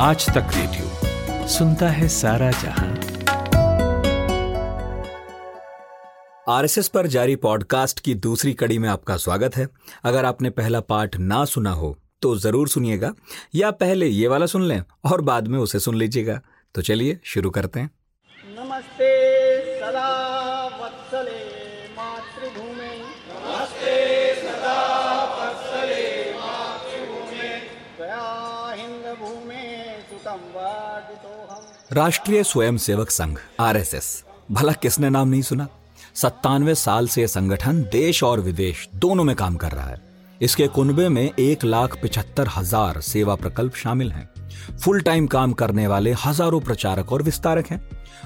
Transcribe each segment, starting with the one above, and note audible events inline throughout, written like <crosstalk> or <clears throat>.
आज तक रेडियो सुनता है सारा जहाँ। आरएसएस पर जारी पॉडकास्ट की दूसरी कड़ी में आपका स्वागत है। अगर आपने पहला पार्ट ना सुना हो तो ज़रूर सुनिएगा या पहले ये वाला सुन लें और बाद में उसे सुन लीजिएगा। तो चलिए शुरू करते हैं। नमस्ते सदा राष्ट्रीय स्वयंसेवक संघ, आरएसएस। भला किसने नाम नहीं सुना? सत्तानवे साल से यह संगठन देश और विदेश दोनों में काम कर रहा है। इसके कुनबे में एक लाख पिछहत्तर हज़ार सेवा प्रकल्प शामिल हैं। फुल टाइम काम करने वाले हज़ारों प्रचारक और विस्तारक हैं।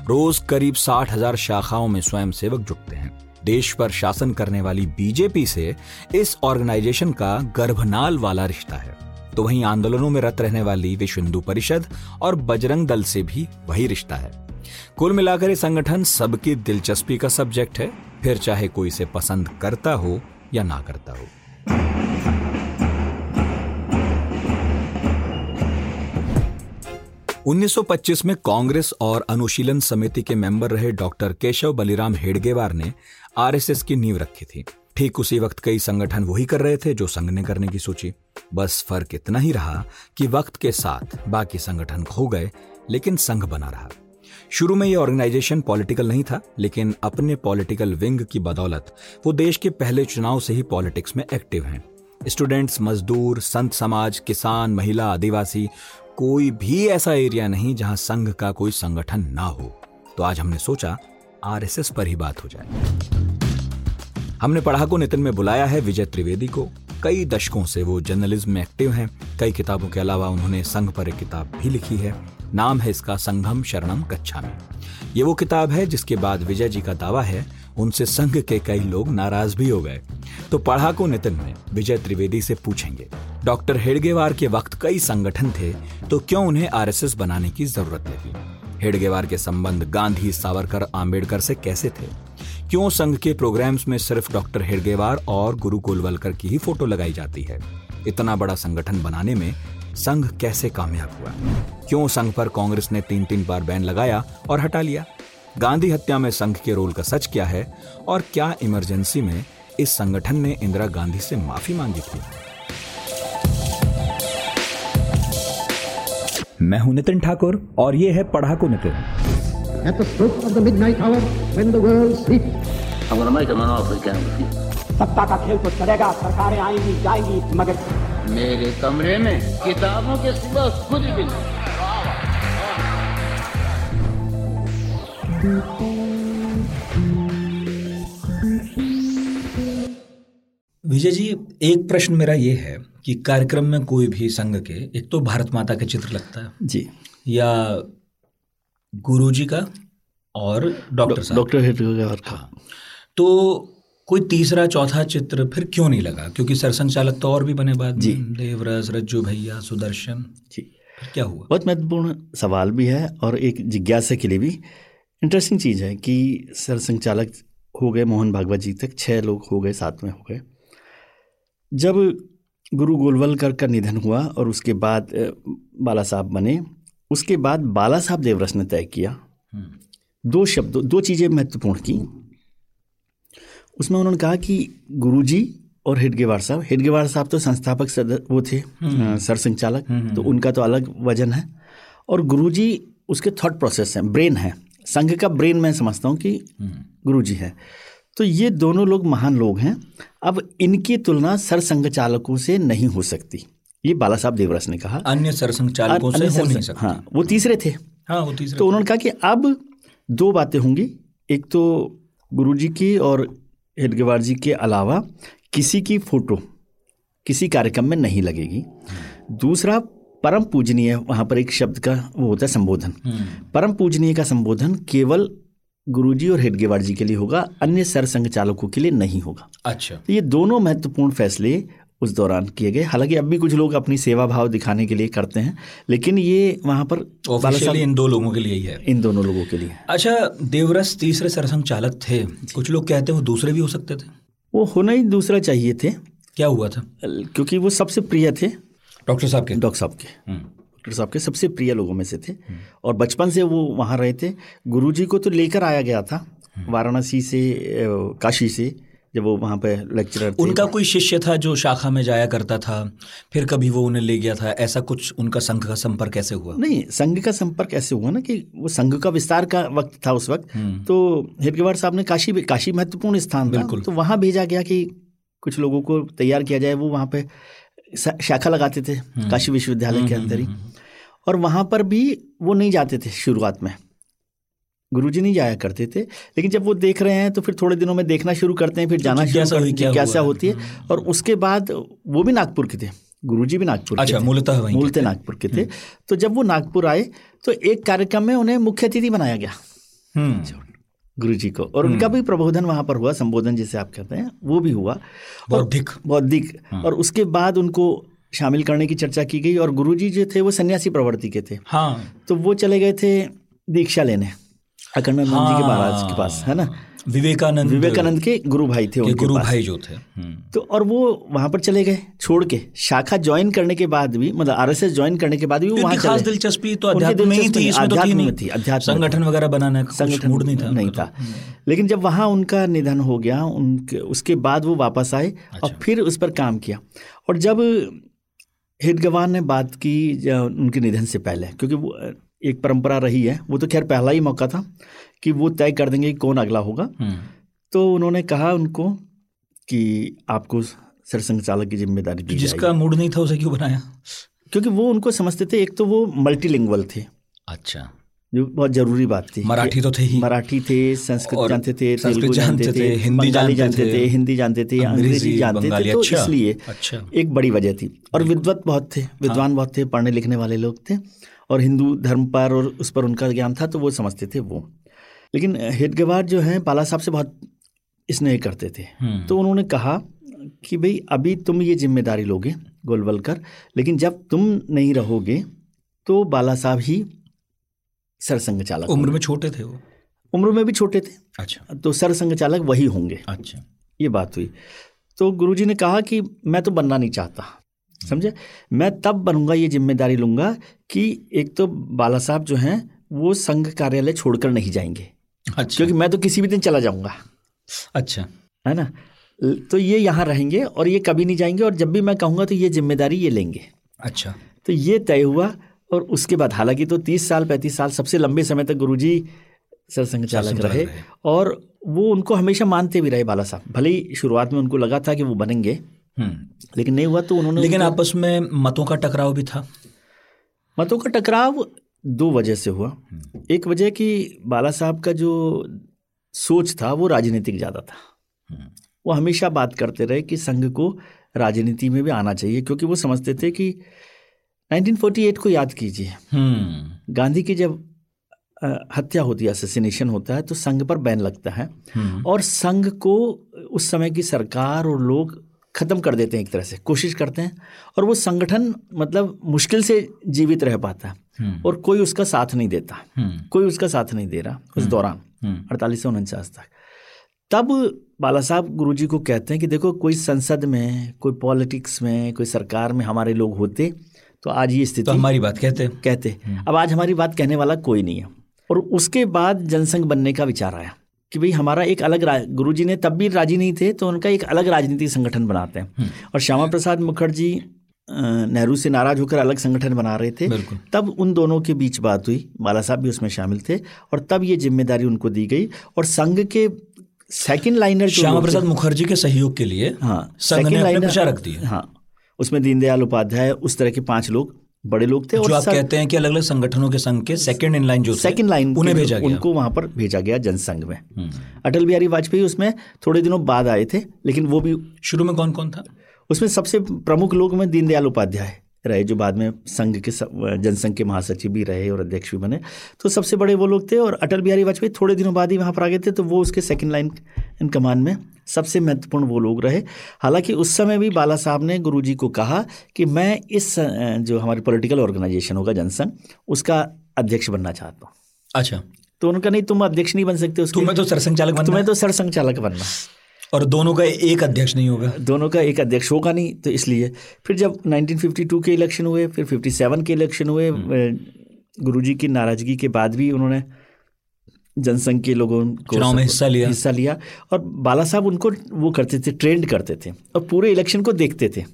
रोज करीब साठ हज़ार शाखाओं में स्वयंसेवक जुटते हैं। देश पर शासन करने वाली बीजेपी से इस ऑर्गेनाइजेशन का गर्भनाल वाला रिश्ता है। तो वहीं आंदोलनों में रत रहने वाली विश्व हिंदू परिषद और बजरंग दल से भी वही रिश्ता है। कुल मिलाकर ये संगठन सबकी दिलचस्पी का सब्जेक्ट है, फिर चाहे कोई इसे पसंद करता हो या ना करता हो। 1925 में कांग्रेस और अनुशीलन समिति के मेंबर रहे डॉक्टर केशव बलिराम हेडगेवार ने आरएसएस की नींव रखी थी। ठीक उसी वक्त कई संगठन वही कर रहे थे जो संघ ने करने की सोची। बस फ़र्क इतना ही रहा कि वक्त के साथ बाकी संगठन खो गए, लेकिन संघ बना रहा। शुरू में यह ऑर्गेनाइजेशन पॉलिटिकल नहीं था, लेकिन अपने पॉलिटिकल विंग की बदौलत वो देश के पहले चुनाव से ही पॉलिटिक्स में एक्टिव हैं। स्टूडेंट्स, मजदूर, संत समाज, किसान, महिला, आदिवासी, कोई भी ऐसा एरिया नहीं जहाँ संघ का कोई संगठन ना हो। तो आज हमने सोचा आरएसएस पर ही बात हो जाए। हमने पढ़ाकू नितिन में बुलाया है विजय त्रिवेदी को। कई दशकों से वो जर्नलिज्म में एक्टिव हैं। कई किताबों के अलावा उन्होंने संघ पर एक किताब भी लिखी है। नाम है इसका संघम शरणम कच्छा में ये वो किताब है जिसके बाद विजय जी का दावा है, उनसे संघ के कई लोग नाराज़ भी हो गए। तो पढ़ाकू नितिन में विजय त्रिवेदी से पूछेंगे, डॉक्टर हेडगेवार के वक्त कई संगठन थे तो क्यों उन्हें आरएसएस बनाने की ज़रूरत लगी हेडगेवार के संबंध गांधी, सावरकर आम्बेडकर से कैसे थे? क्यों संघ के प्रोग्राम्स में सिर्फ़ डॉक्टर हेडगेवार और गुरु गोलवलकर की ही फ़ोटो लगाई जाती है? इतना बड़ा संगठन बनाने में संघ कैसे कामयाब हुआ? क्यों संघ पर कांग्रेस ने तीन तीन बार बैन लगाया और हटा लिया? गांधी हत्या में संघ के रोल का सच क्या है? और क्या इमरजेंसी में इस संगठन ने इंदिरा गांधी से माफ़ी मांगी थी? मैं हूँ नितिन ठाकुर और ये है पढ़ाकू Nitin. At the stroke of the midnight hour, when the world sleeps, I'm going to make him an offer he can't refuse. सत्ता का खेल तो चलेगा सरकारें आएँगी जाएँगी मगर मेरे कमरे में किताबों के सिवा कुछ भी नहीं। विजय जी एक प्रश्न मेरा ये है कि कार्यक्रम में कोई भी संघ के एक तो भारत माता का चित्र लगता है। जी। या गुरुजी का और डॉक्टर साहब। डॉक्टर हेडगेवार का। तो कोई तीसरा चौथा चित्र फिर क्यों नहीं लगा? क्योंकि सरसंचालक तो और भी बने बाद जी। देवरस रज्जू भैया सुदर्शन। जी। क्या हुआ? बहुत महत्वपूर्ण सवाल भी है और एक जिज्ञासा के लिए भी इंटरेस्टिंग चीज़ है कि सर संचालक हो गए मोहन भागवत जी तक छः लोग हो गए साथ में हो गए। जब गुरु गोलवलकर का निधन हुआ और उसके बाद बाला साहब बने उसके बाद बाला साहब देवरस ने तय किया। दो शब्द दो चीज़ें महत्वपूर्ण की उसमें उन्होंने कहा कि गुरुजी और हेडगेवार साहब हेडगेवार साहब तो संस्थापक सदस्य वो थे अ, सर संचालक तो उनका तो अलग वज़न है। और गुरुजी उसके थॉट प्रोसेस हैं ब्रेन है। संघ का ब्रेन मैं समझता हूँ कि गुरुजी है। तो ये दोनों लोग महान लोग हैं। अब इनकी तुलना सर संघ चालकों से नहीं हो सकती। ये बाला साहब देवरस ने कहा। अन्य सरसंचालकों से हो नहीं सकता। हाँ वो तीसरे थे। हाँ वो तीसरा तो उन्होंने कहा कि अब दो बातें होंगी। एक तो गुरुजी की और हेडगेवार जी के अलावा किसी की फ़ोटो किसी कार्यक्रम में नहीं लगेगी। दूसरा परम पूजनीय वहाँ पर एक शब्द का वो होता है संबोधन। परम पूजनीय का संबोधन केवल गुरुजी और हेडगेवार जी के लिए होगा अन्य सर संघ चालकों के लिए नहीं होगा। अच्छा। तो ये दोनों महत्वपूर्ण फैसले उस दौरान किए गए। हालाँकि अब भी कुछ लोग अपनी सेवा भाव दिखाने के लिए करते हैं लेकिन ये वहाँ पर ऑफिशियली इन दो लोगों के लिए ही है। इन दोनों लोगों के लिए। अच्छा देवरस तीसरे सरसंघ चालक थे। कुछ लोग कहते हैं वो दूसरे भी हो सकते थे। वो होना ही दूसरा चाहिए थे। क्या हुआ था? क्योंकि वो सबसे प्रिय थे। डॉक्टर साहब के? डॉक्टर साहब के। हम्म, डॉक्टर साहब के सबसे प्रिय लोगों में से थे। और बचपन से वो वहाँ रहे थे। गुरुजी को तो लेकर आया गया था। वाराणसी से काशी से। जब वो वहाँ पे लेक्चरर उनका कोई शिष्य था जो शाखा में जाया करता था? फिर कभी वो उन्हें ले गया था? ऐसा कुछ उनका संघ का संपर्क कैसे हुआ? नहीं संघ का संपर्क ऐसे हुआ ना कि वो संघ का विस्तार का वक्त था उस वक्त। तो हिरगेवार साहब ने काशी काशी महत्वपूर्ण स्थान बिल्कुल। तो वहाँ भेजा गया कि कुछ लोगों को तैयार किया जाए वो वहाँ पे शाखा लगाते थे काशी विश्वविद्यालय के अंदर ही। और वहाँ पर भी वो नहीं जाते थे शुरुआत में। गुरुजी नहीं जाया करते थे। लेकिन जब वो देख रहे हैं तो फिर थोड़े दिनों में देखना शुरू करते हैं फिर जाना शुरू करते हैं क्या हुआ? होती है। और उसके बाद वो भी नागपुर के थे गुरुजी भी नागपुर के अच्छा। मूलतः के मूलतः थे। नागपुर के थे। तो जब वो नागपुर आए तो एक कार्यक्रम में उन्हें मुख्य अतिथि बनाया गया। हम्म। गुरु जी को। और उनका भी प्रबोधन वहाँ पर हुआ संबोधन जिसे आप कहते हैं वो भी हुआ। और बौद्धिक। बौद्धिक। और उसके बाद उनको शामिल करने की चर्चा की गई और गुरु जी जो थे वो सन्यासी प्रवृत्ति के थे। हाँ। तो वो चले गए थे दीक्षा लेने। अखंडानंद जी के महाराज के पास है। ना? विवेकानंद विवेकानंद के गुरु भाई थे उनके गुरु पास। भाई जो थे। हम्म। तो और वो वहाँ पर चले गए छोड़ के। शाखा ज्वाइन करने के बाद भी मतलब आरएसएस ज्वाइन करने के बाद भी वो वहाँ खास दिलचस्पी तो अध्यात्म में ही थी इसमें तो थी अध्यात्म नहीं। में थी, अध्यात्म संगठन वगैरह बनाने का संगठन मूड नहीं था नहीं था। लेकिन जब वहाँ उनका निधन हो गया उनके उसके बाद वो वापस आए अच्छा। और फिर उस पर काम किया। और जब हिदगवान ने बात की उनके निधन से पहले क्योंकि वो एक परंपरा रही है। वो तो खैर पहला ही मौका था कि वो तय कर देंगे कि कौन अगला होगा। हम्म। तो उन्होंने कहा उनको कि आपको सरसंघ चालक की ज़िम्मेदारी दी जिसका मूड नहीं था उसे क्यों बनाया? क्योंकि वो उनको समझते थे एक तो वो मल्टीलिंगुअल थे। अच्छा। जो बहुत ज़रूरी बात थी मराठी तो थे ही। मराठी थे संस्कृत जानते थे तेलुगु जानते जानते थे, हिंदी जानते जानते थे, हिंदी जानते थे अंग्रेज़ी अंग्रेज़ी, जानते थे। तो अच्छा, इसलिए अच्छा। एक बड़ी वजह थी। और विद्वत बहुत थे विद्वान बहुत थे पढ़ने लिखने वाले लोग थे। और हिंदू धर्म पर और उस पर उनका ज्ञान था तो वो समझते थे वो। लेकिन हेडगेवार जो है बाला साहब से बहुत स्नेह करते थे। हम्म। तो उन्होंने कहा कि भाई अभी तुम ये ज़िम्मेदारी लोगे गोलवलकर लेकिन जब तुम नहीं रहोगे तो बाला साहब ही सरसंघ चालक उम्र में छोटे थे वो? उम्र में भी छोटे थे। अच्छा। तो सरसंघ चालक वही होंगे। अच्छा। ये बात हुई। तो गुरुजी ने कहा कि मैं तो बनना नहीं चाहता। समझे? मैं तब बनूँगा ये ज़िम्मेदारी लूँगा कि एक तो बाला साहब जो हैं वो संघ कार्यालय छोड़कर नहीं जाएँगे। अच्छा। क्योंकि मैं तो किसी भी दिन चला जाऊँगा। अच्छा। है ना? तो ये यहाँ रहेंगे और ये कभी नहीं जाएँगे और जब भी मैं कहूँगा तो ये ज़िम्मेदारी ये लेंगे। अच्छा। तो ये तय हुआ और उसके बाद हालाँकि तो तीस साल पैंतीस साल सबसे लंबे समय तक गुरु जी सरसंघ चालक रहे। और वो उनको हमेशा मानते भी रहे बाला साहब। भले ही शुरुआत में उनको लगा था कि वो बनेंगे लेकिन नहीं हुआ तो उन्होंने लेकिन आपस में मतों का टकराव भी था। मतों का टकराव दो वजह से हुआ। हम्म। एक वजह कि बाला साहब का जो सोच था वो राजनीतिक ज़्यादा था। हम्म। वो हमेशा बात करते रहे कि संघ को राजनीति में भी आना चाहिए क्योंकि वो समझते थे कि 1948 को याद कीजिए। हम्म। गांधी की जब हत्या होती है असेसिनेशन होता है तो संघ पर बैन लगता है। हम्म। और संघ को उस समय की सरकार और लोग खत्म कर देते हैं एक तरह से कोशिश करते हैं और वो संगठन मतलब मुश्किल से जीवित रह पाता है हम्म। और कोई उसका साथ नहीं देता हम्म। कोई उसका साथ नहीं दे रहा उस दौरान हम्म। अड़तालीस से उनचास तक। तब बाला साहब गुरु को कहते हैं कि देखो कोई संसद में कोई पॉलिटिक्स में कोई सरकार में हमारे लोग होते तो आज ये स्थिति तो हमारी बात कहते। कहते। अब आज हमारी बात कहने वाला कोई नहीं है। और उसके बाद जनसंघ बनने का विचार आया। कि भाई हमारा एक अलग गुरु जी ने तब भी राज़ी नहीं थे तो उनका एक अलग राजनीतिक संगठन बनाते हैं। और श्यामा प्रसाद मुखर्जी नेहरू से नाराज़ होकर अलग संगठन बना रहे थे। तब उन दोनों के बीच बात हुई बाला साहब भी उसमें शामिल थे और तब ये ज़िम्मेदारी उनको दी गई। और संघ के सेकंड लाइनर श्यामा प्रसाद मुखर्जी के सहयोग के लिए हाँ अपने liner- प्रचारक दिए। हाँ उसमें दीनदयाल उपाध्याय उस तरह के पाँच लोग बड़े लोग थे जो और आप कहते हैं कि अलग अलग संगठनों के संघ के सेकंड इन लाइन जो सेकंड लाइन उन्हें भेजा गया। उनको वहाँ पर भेजा गया जनसंघ में। हम्म। अटल बिहारी वाजपेयी उसमें थोड़े दिनों बाद आए थे लेकिन वो भी शुरू में कौन कौन था? उसमें सबसे प्रमुख लोग में दीनदयाल उपाध्याय रहे जो बाद में संघ के जनसंघ के महासचिव भी रहे और अध्यक्ष भी बने। तो सबसे बड़े वो लोग थे और अटल बिहारी वाजपेयी थोड़े दिनों बाद ही वहाँ पर आ गए थे तो वो उसके सेकंड लाइन इन कमान में सबसे महत्वपूर्ण वो लोग रहे। हालाँकि उस समय भी बाला साहब ने गुरुजी को कहा कि मैं इस जो हमारी पॉलिटिकल ऑर्गेनाइजेशन होगा जनसंघ उसका अध्यक्ष बनना चाहता हूँ। अच्छा। तो उनका नहीं तुम अध्यक्ष नहीं बन सकते उसके तुम्हें तो सरसंघ चालक बनना तुम्हें तो सरसंघ चालक बनना और दोनों का एक अध्यक्ष नहीं होगा। दोनों का एक अध्यक्ष होगा नहीं तो इसलिए फिर जब 1952 के इलेक्शन हुए फिर 57 के इलेक्शन हुए हम्म। गुरुजी की नाराज़गी के बाद भी उन्होंने जनसंघ के लोगों को चुनाव में हिस्सा लिया। हिस्सा लिया। और बाला साहब उनको वो करते थे ट्रेंड करते थे और पूरे इलेक्शन को देखते थे।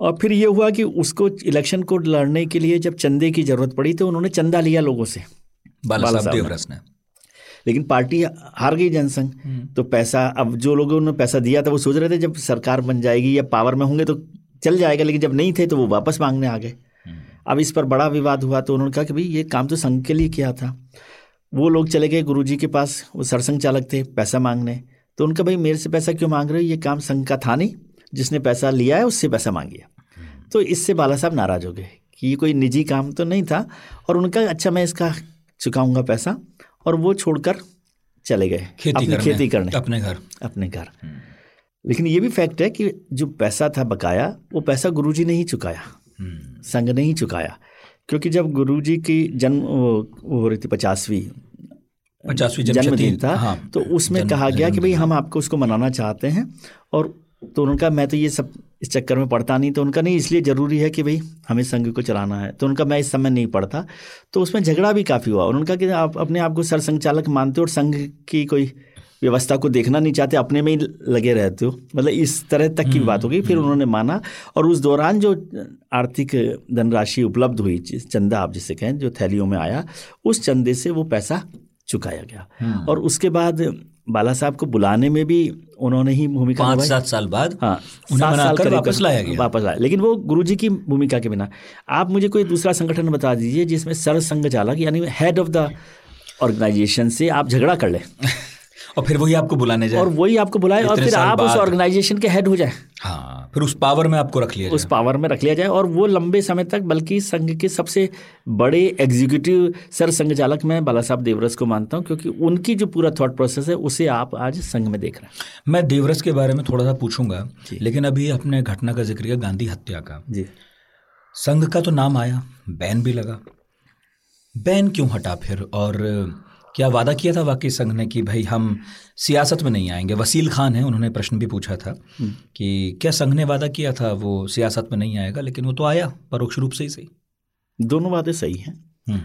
और फिर ये हुआ कि उसको इलेक्शन को लड़ने के लिए जब चंदे की ज़रूरत पड़ी तो उन्होंने चंदा लिया लोगों से बाला बाला साहब ने। लेकिन पार्टी हार गई जनसंघ तो पैसा अब जो लोगों ने पैसा दिया था वो सोच रहे थे जब सरकार बन जाएगी या पावर में होंगे तो चल जाएगा लेकिन जब नहीं थे तो वो वापस मांगने आ गए। अब इस पर बड़ा विवाद हुआ तो उन्होंने कहा कि भाई ये काम तो संघ के लिए किया था। वो लोग चले गए गुरुजी के पास वो सरसंघ चालक थे पैसा मांगने। तो उनका भाई मेरे से पैसा क्यों मांग रहे हो? ये काम संघ का था नहीं। जिसने पैसा लिया है उससे पैसा मांगिए तो इससे बाला साहब नाराज़ हो गए कि ये कोई निजी काम तो नहीं था। और उनका अच्छा मैं इसका चुकाऊँगा पैसा। और वो छोड़कर चले गए खेती अपनी करने खेती करने। अपने घर। अपने घर। लेकिन ये भी फैक्ट है कि जो पैसा था बकाया वो पैसा गुरुजी ने ही चुकाया। संघ ने ही चुकाया। क्योंकि जब गुरुजी की जन्म हो रही थी पचासवीं पचासवीं जन्मदिन था। हाँ, तो उसमें कहा गया कि भाई हम आपको उसको मनाना चाहते हैं और तो उनका मैं तो ये सब इस चक्कर में पढ़ता नहीं तो उनका नहीं इसलिए ज़रूरी है कि भाई हमें संघ को चलाना है। तो उनका मैं इस समय नहीं पढ़ता। तो उसमें झगड़ा भी काफ़ी हुआ उन्होंने कहा कि आप अपने आप को सरसंघ चालक मानते हो और संघ की कोई व्यवस्था को देखना नहीं चाहते अपने में ही लगे रहते हो। मतलब इस तरह तक की बात हो गई फिर उन्होंने माना और उस दौरान जो आर्थिक धनराशि उपलब्ध हुई चंदा आप जिसे कहें जो थैलियों में आया उस चंदे से वो पैसा चुकाया गया। और उसके बाद बाला साहब को बुलाने में भी उन्होंने ही भूमिका पाँच सात साल बाद हाँ सात साल कर वापस लाया गया। वापस लाया। लेकिन वो गुरुजी की भूमिका के बिना। आप मुझे कोई दूसरा संगठन बता दीजिए जिसमें सर संघ चालक यानी हेड ऑफ़ द ऑर्गेनाइजेशन से आप झगड़ा कर लें। <laughs> और फिर वही आपको बुलाने जाए। और वही आपको बुलाए और फिर आप उस ऑर्गेनाइजेशन के हेड हो जाए। हाँ फिर उस पावर में आपको रख लिया उस पावर में रख लिया जाए और वो लंबे समय तक बल्कि संघ के सबसे बड़े एग्जीक्यूटिव सर संघ चालक मैं बाला साहब देवरस को मानता हूँ क्योंकि उनकी जो पूरा थॉट प्रोसेस है उसे आप आज संघ में देख रहे हैं। मैं देवरस के बारे में थोड़ा सा पूछूँगा लेकिन अभी अपने घटना का ज़िक्र किया गांधी हत्या का। जी। संघ का तो नाम आया बैन भी लगा। बैन क्यों हटा फिर? और क्या वादा किया था वाकई संघ ने कि भाई हम सियासत में नहीं आएँगे? वसील खान है उन्होंने प्रश्न भी पूछा था कि क्या संघ ने वादा किया था वो सियासत में नहीं आएगा लेकिन वो तो आया परोक्ष रूप से ही सही। दोनों वादे सही हैं। हम्म,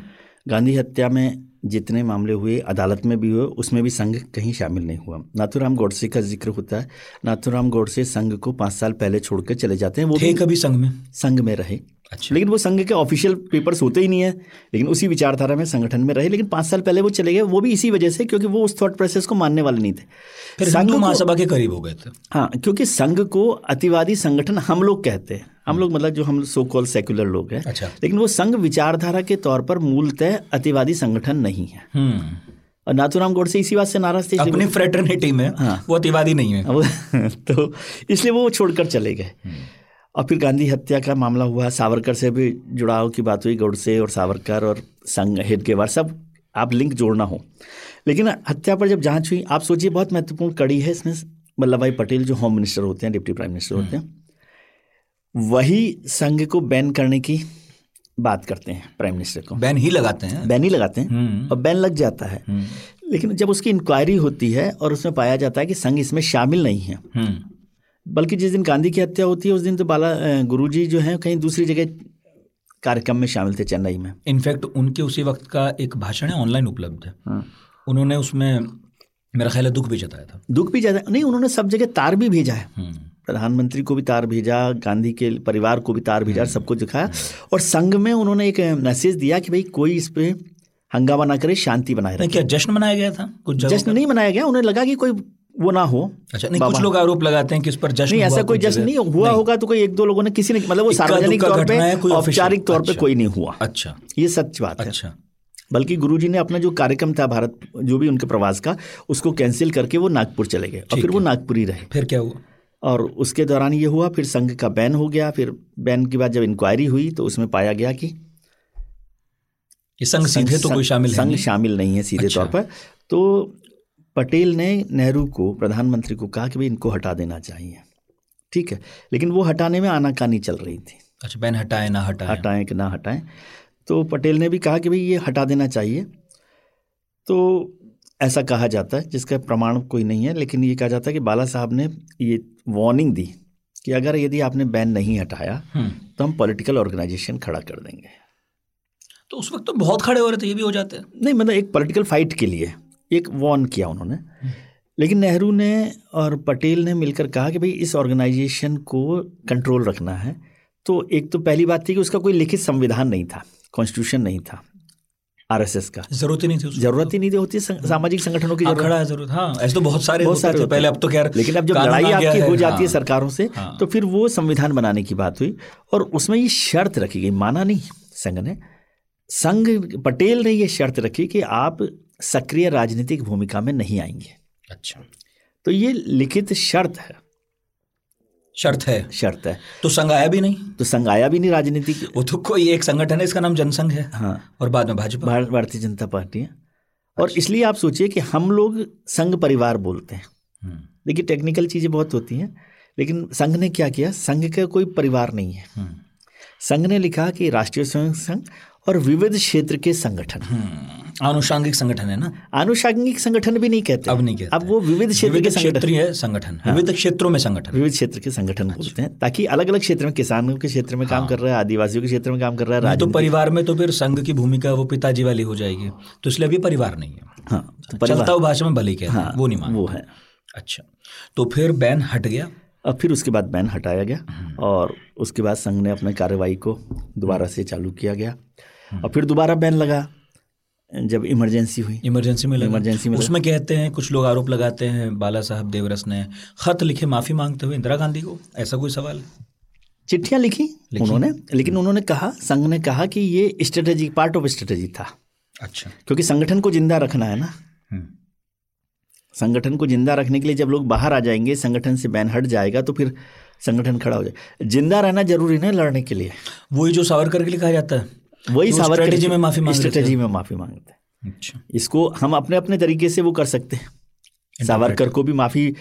गांधी हत्या में जितने मामले हुए अदालत में भी हुए उसमें भी संघ कहीं शामिल नहीं हुआ। नाथुराम गोडसे का ज़िक्र होता है नाथुराम गोडसे संघ को पाँच साल पहले छोड़कर चले जाते हैं वो थे कभी संघ में? संघ में रहे। अच्छा। लेकिन वो संघ के ऑफिशियल पेपर्स होते ही नहीं है लेकिन उसी विचारधारा में संगठन में रहे। लेकिन पाँच साल पहले वो चले गए वो भी इसी वजह से क्योंकि वो उस थॉट प्रोसेस को मानने वाले नहीं थे। फिर संघ महासभा के करीब हो गए थे। हाँ क्योंकि संघ को अतिवादी संगठन हम लोग कहते हैं। हम लोग मतलब जो हम सो कॉल सेक्युलर लोग हैं। अच्छा। लेकिन वो संघ विचारधारा के तौर पर मूलतः अतिवादी संगठन नहीं है। हम्म। और नाथूराम गोडसे इसी बात से नाराज़ थे अपनी फ्रेटर्निटी में हाँ। वो अतिवादी नहीं है। <laughs> तो इसलिए वो छोड़कर चले गए। और फिर गांधी हत्या का मामला हुआ। सावरकर से भी जुड़ाव की बात हुई गोडसे और सावरकर और संघ हेडगेवार सब आप लिंक जोड़ना हो। लेकिन हत्या पर जब जाँच हुई आप सोचिए बहुत महत्वपूर्ण कड़ी है इसमें। वल्लभ भाई पटेल जो होम मिनिस्टर होते हैं डिप्टी प्राइम मिनिस्टर होते हैं वही संघ को बैन करने की बात करते हैं प्राइम मिनिस्टर को। बैन ही लगाते हैं। बैन ही लगाते हैं हम्म। और बैन लग जाता है। लेकिन जब उसकी इंक्वायरी होती है और उसमें पाया जाता है कि संघ इसमें शामिल नहीं है हम्म। बल्कि जिस दिन गांधी की हत्या होती है उस दिन तो बाला गुरुजी जो हैं कहीं दूसरी जगह कार्यक्रम में शामिल थे चेन्नई में। इनफैक्ट उनके उसी वक्त का एक भाषण है ऑनलाइन उपलब्ध है। हाँ। उन्होंने उसमें मेरा ख्याल है दुख भी जताया था। दुख भी ज़्यादा नहीं उन्होंने सब जगह तार भी भेजा है। हम्म, प्रधानमंत्री को भी तार भेजा गांधी के परिवार को भी तार भेजा सबको दिखाया। और संघ में उन्होंने एक मैसेज दिया कि भाई कोई इस पर हंगामा ना करे शांति बनाए रखे। क्या जश्न मनाया गया था? कुछ जश्न नहीं मनाया गया उन्हें लगा कि कोई वो ना हो। अच्छा नहीं कुछ लोग आरोप लगाते हैं कि इस पर जश्न नहीं ऐसा कोई जश्न नहीं हुआ होगा तो कोई एक दो लोगों ने किसी ने मतलब वो सार्वजनिक तौर पे औपचारिक तौर पे अच्छा। कोई नहीं हुआ। अच्छा। ये सच बात है। अच्छा। बल्कि गुरुजी ने अपना जो कार्यक्रम था भारत जो भी उनके प्रवास का उसको कैंसिल करके वो नागपुर चले गए। और फिर वो नागपुर ही रहे। फिर क्या हुआ? और उसके दौरान ये हुआ फिर संघ का बैन हो गया। फिर बैन के बाद जब इंक्वायरी हुई तो उसमें पाया गया कि ये संघ सीधे तो कोई शामिल संघ शामिल नहीं है सीधे अच्छा। तौर पर। तो पटेल ने नेहरू को प्रधानमंत्री को कहा कि भाई इनको हटा देना चाहिए। ठीक है लेकिन वो हटाने में आनाकानी चल रही थी। अच्छा बैन हटाएँ ना हटाएँ। हटाएँ कि ना हटाएँ। तो पटेल ने भी कहा कि भाई ये हटा देना चाहिए। तो ऐसा कहा जाता है जिसका प्रमाण कोई नहीं है लेकिन ये कहा जाता है कि बाला साहब ने ये वार्निंग दी कि अगर यदि आपने बैन नहीं हटाया हम्म। तो हम पॉलिटिकल ऑर्गेनाइजेशन खड़ा कर देंगे। तो उस वक्त तो बहुत खड़े हो रहे थे ये भी हो जाते। हैं नहीं मतलब एक पॉलिटिकल फाइट के लिए। एक वार्न किया उन्होंने। लेकिन नेहरू ने और पटेल ने मिलकर कहा कि भाई इस ऑर्गेनाइजेशन को कंट्रोल रखना है। तो एक तो पहली बात थी कि उसका कोई लिखित संविधान नहीं था कॉन्स्टिट्यूशन नहीं था आरएसएस का। ज़रूरत ही नहीं थी ज़रूरत ही नहीं होती सामाजिक संगठनों की ज़रूरत। खड़ा है ज़रूरत हाँ ऐसे तो बहुत सारे बहुत सारे थे होते पहले अब तो खैर लेकिन अब जब लड़ाई आपकी हो जाती है हाँ। सरकारों से हाँ। तो फिर वो संविधान बनाने की बात हुई और उसमें ये शर्त रखी गई माना नहीं संघ ने। संघ पटेल ने ये शर्त रखी कि आप सक्रिय राजनीतिक भूमिका में नहीं आएँगे। अच्छा। तो ये लिखित शर्त है। शर्त है? शर्त है। तो संघ आया भी नहीं? तो संघ आया भी नहीं राजनीति वो तो कोई एक संगठन है इसका नाम जनसंघ है। हाँ। और बाद में भाजपा। भारतीय जनता पार्टी है। और इसलिए आप सोचिए कि हम लोग संघ परिवार बोलते हैं। हम्म, देखिए टेक्निकल चीज़ें बहुत होती हैं लेकिन संघ ने क्या किया? संघ का कोई परिवार नहीं है। हम्म, संघ ने लिखा कि राष्ट्रीय स्वयं संघ और विविध क्षेत्र के संगठन। हम्म, आनुषांगिक संगठन है ना? आनुषांगिक संगठन भी नहीं कहते। अब नहीं कहते। अब वो विविध क्षेत्र के क्षेत्रीय संगठन विविध क्षेत्रों में संगठन। विविध क्षेत्र के संगठन बोलते हैं ताकि अलग अलग क्षेत्र में किसानों के क्षेत्र में काम कर रहा है आदिवासियों के क्षेत्र में काम कर रहा है तो परिवार में तो फिर संघ की भूमिका वो पिताजी वाली हो जाएगी। तो इसलिए अभी परिवार नहीं है। हाँ तो चलता हुआ भाषा में भले ही हैं हाँ वो नहीं वो है। अच्छा तो फिर बैन हट गया। अब फिर उसके बाद बैन हटाया गया और उसके बाद संघ ने अपने कार्रवाई को दोबारा से चालू किया गया। और फिर दोबारा बैन लगा। जब इमरजेंसी हुई। इमरजेंसी में इमरजेंसी में उसमें कहते हैं कुछ लोग आरोप लगाते हैं बाला साहब देवरस ने खत लिखे माफ़ी मांगते हुए इंदिरा गांधी को। ऐसा कोई सवाल है? चिट्ठियाँ लिखी उन्होंने लेकिन उन्होंने कहा संघ ने कहा कि ये स्ट्रेटेजी पार्ट ऑफ़ स्ट्रेटेजी था। अच्छा। क्योंकि संगठन को ज़िंदा रखना है ना। हम्म, संगठन को ज़िंदा रखने के लिए जब लोग बाहर आ जाएँगे संगठन से बैन हट जाएगा तो फिर संगठन खड़ा हो जाए। ज़िंदा रहना ज़रूरी नहीं लड़ने के लिए। वही जो सावरकर के लिए कहा जाता है। वही वो सावरकर में माफ़ी मांग स्ट्रेटेजी में माफ़ी मांगते हैं। अच्छा। इसको हम अपने अपने तरीके से वो कर सकते हैं। सावरकर को भी माफ़ी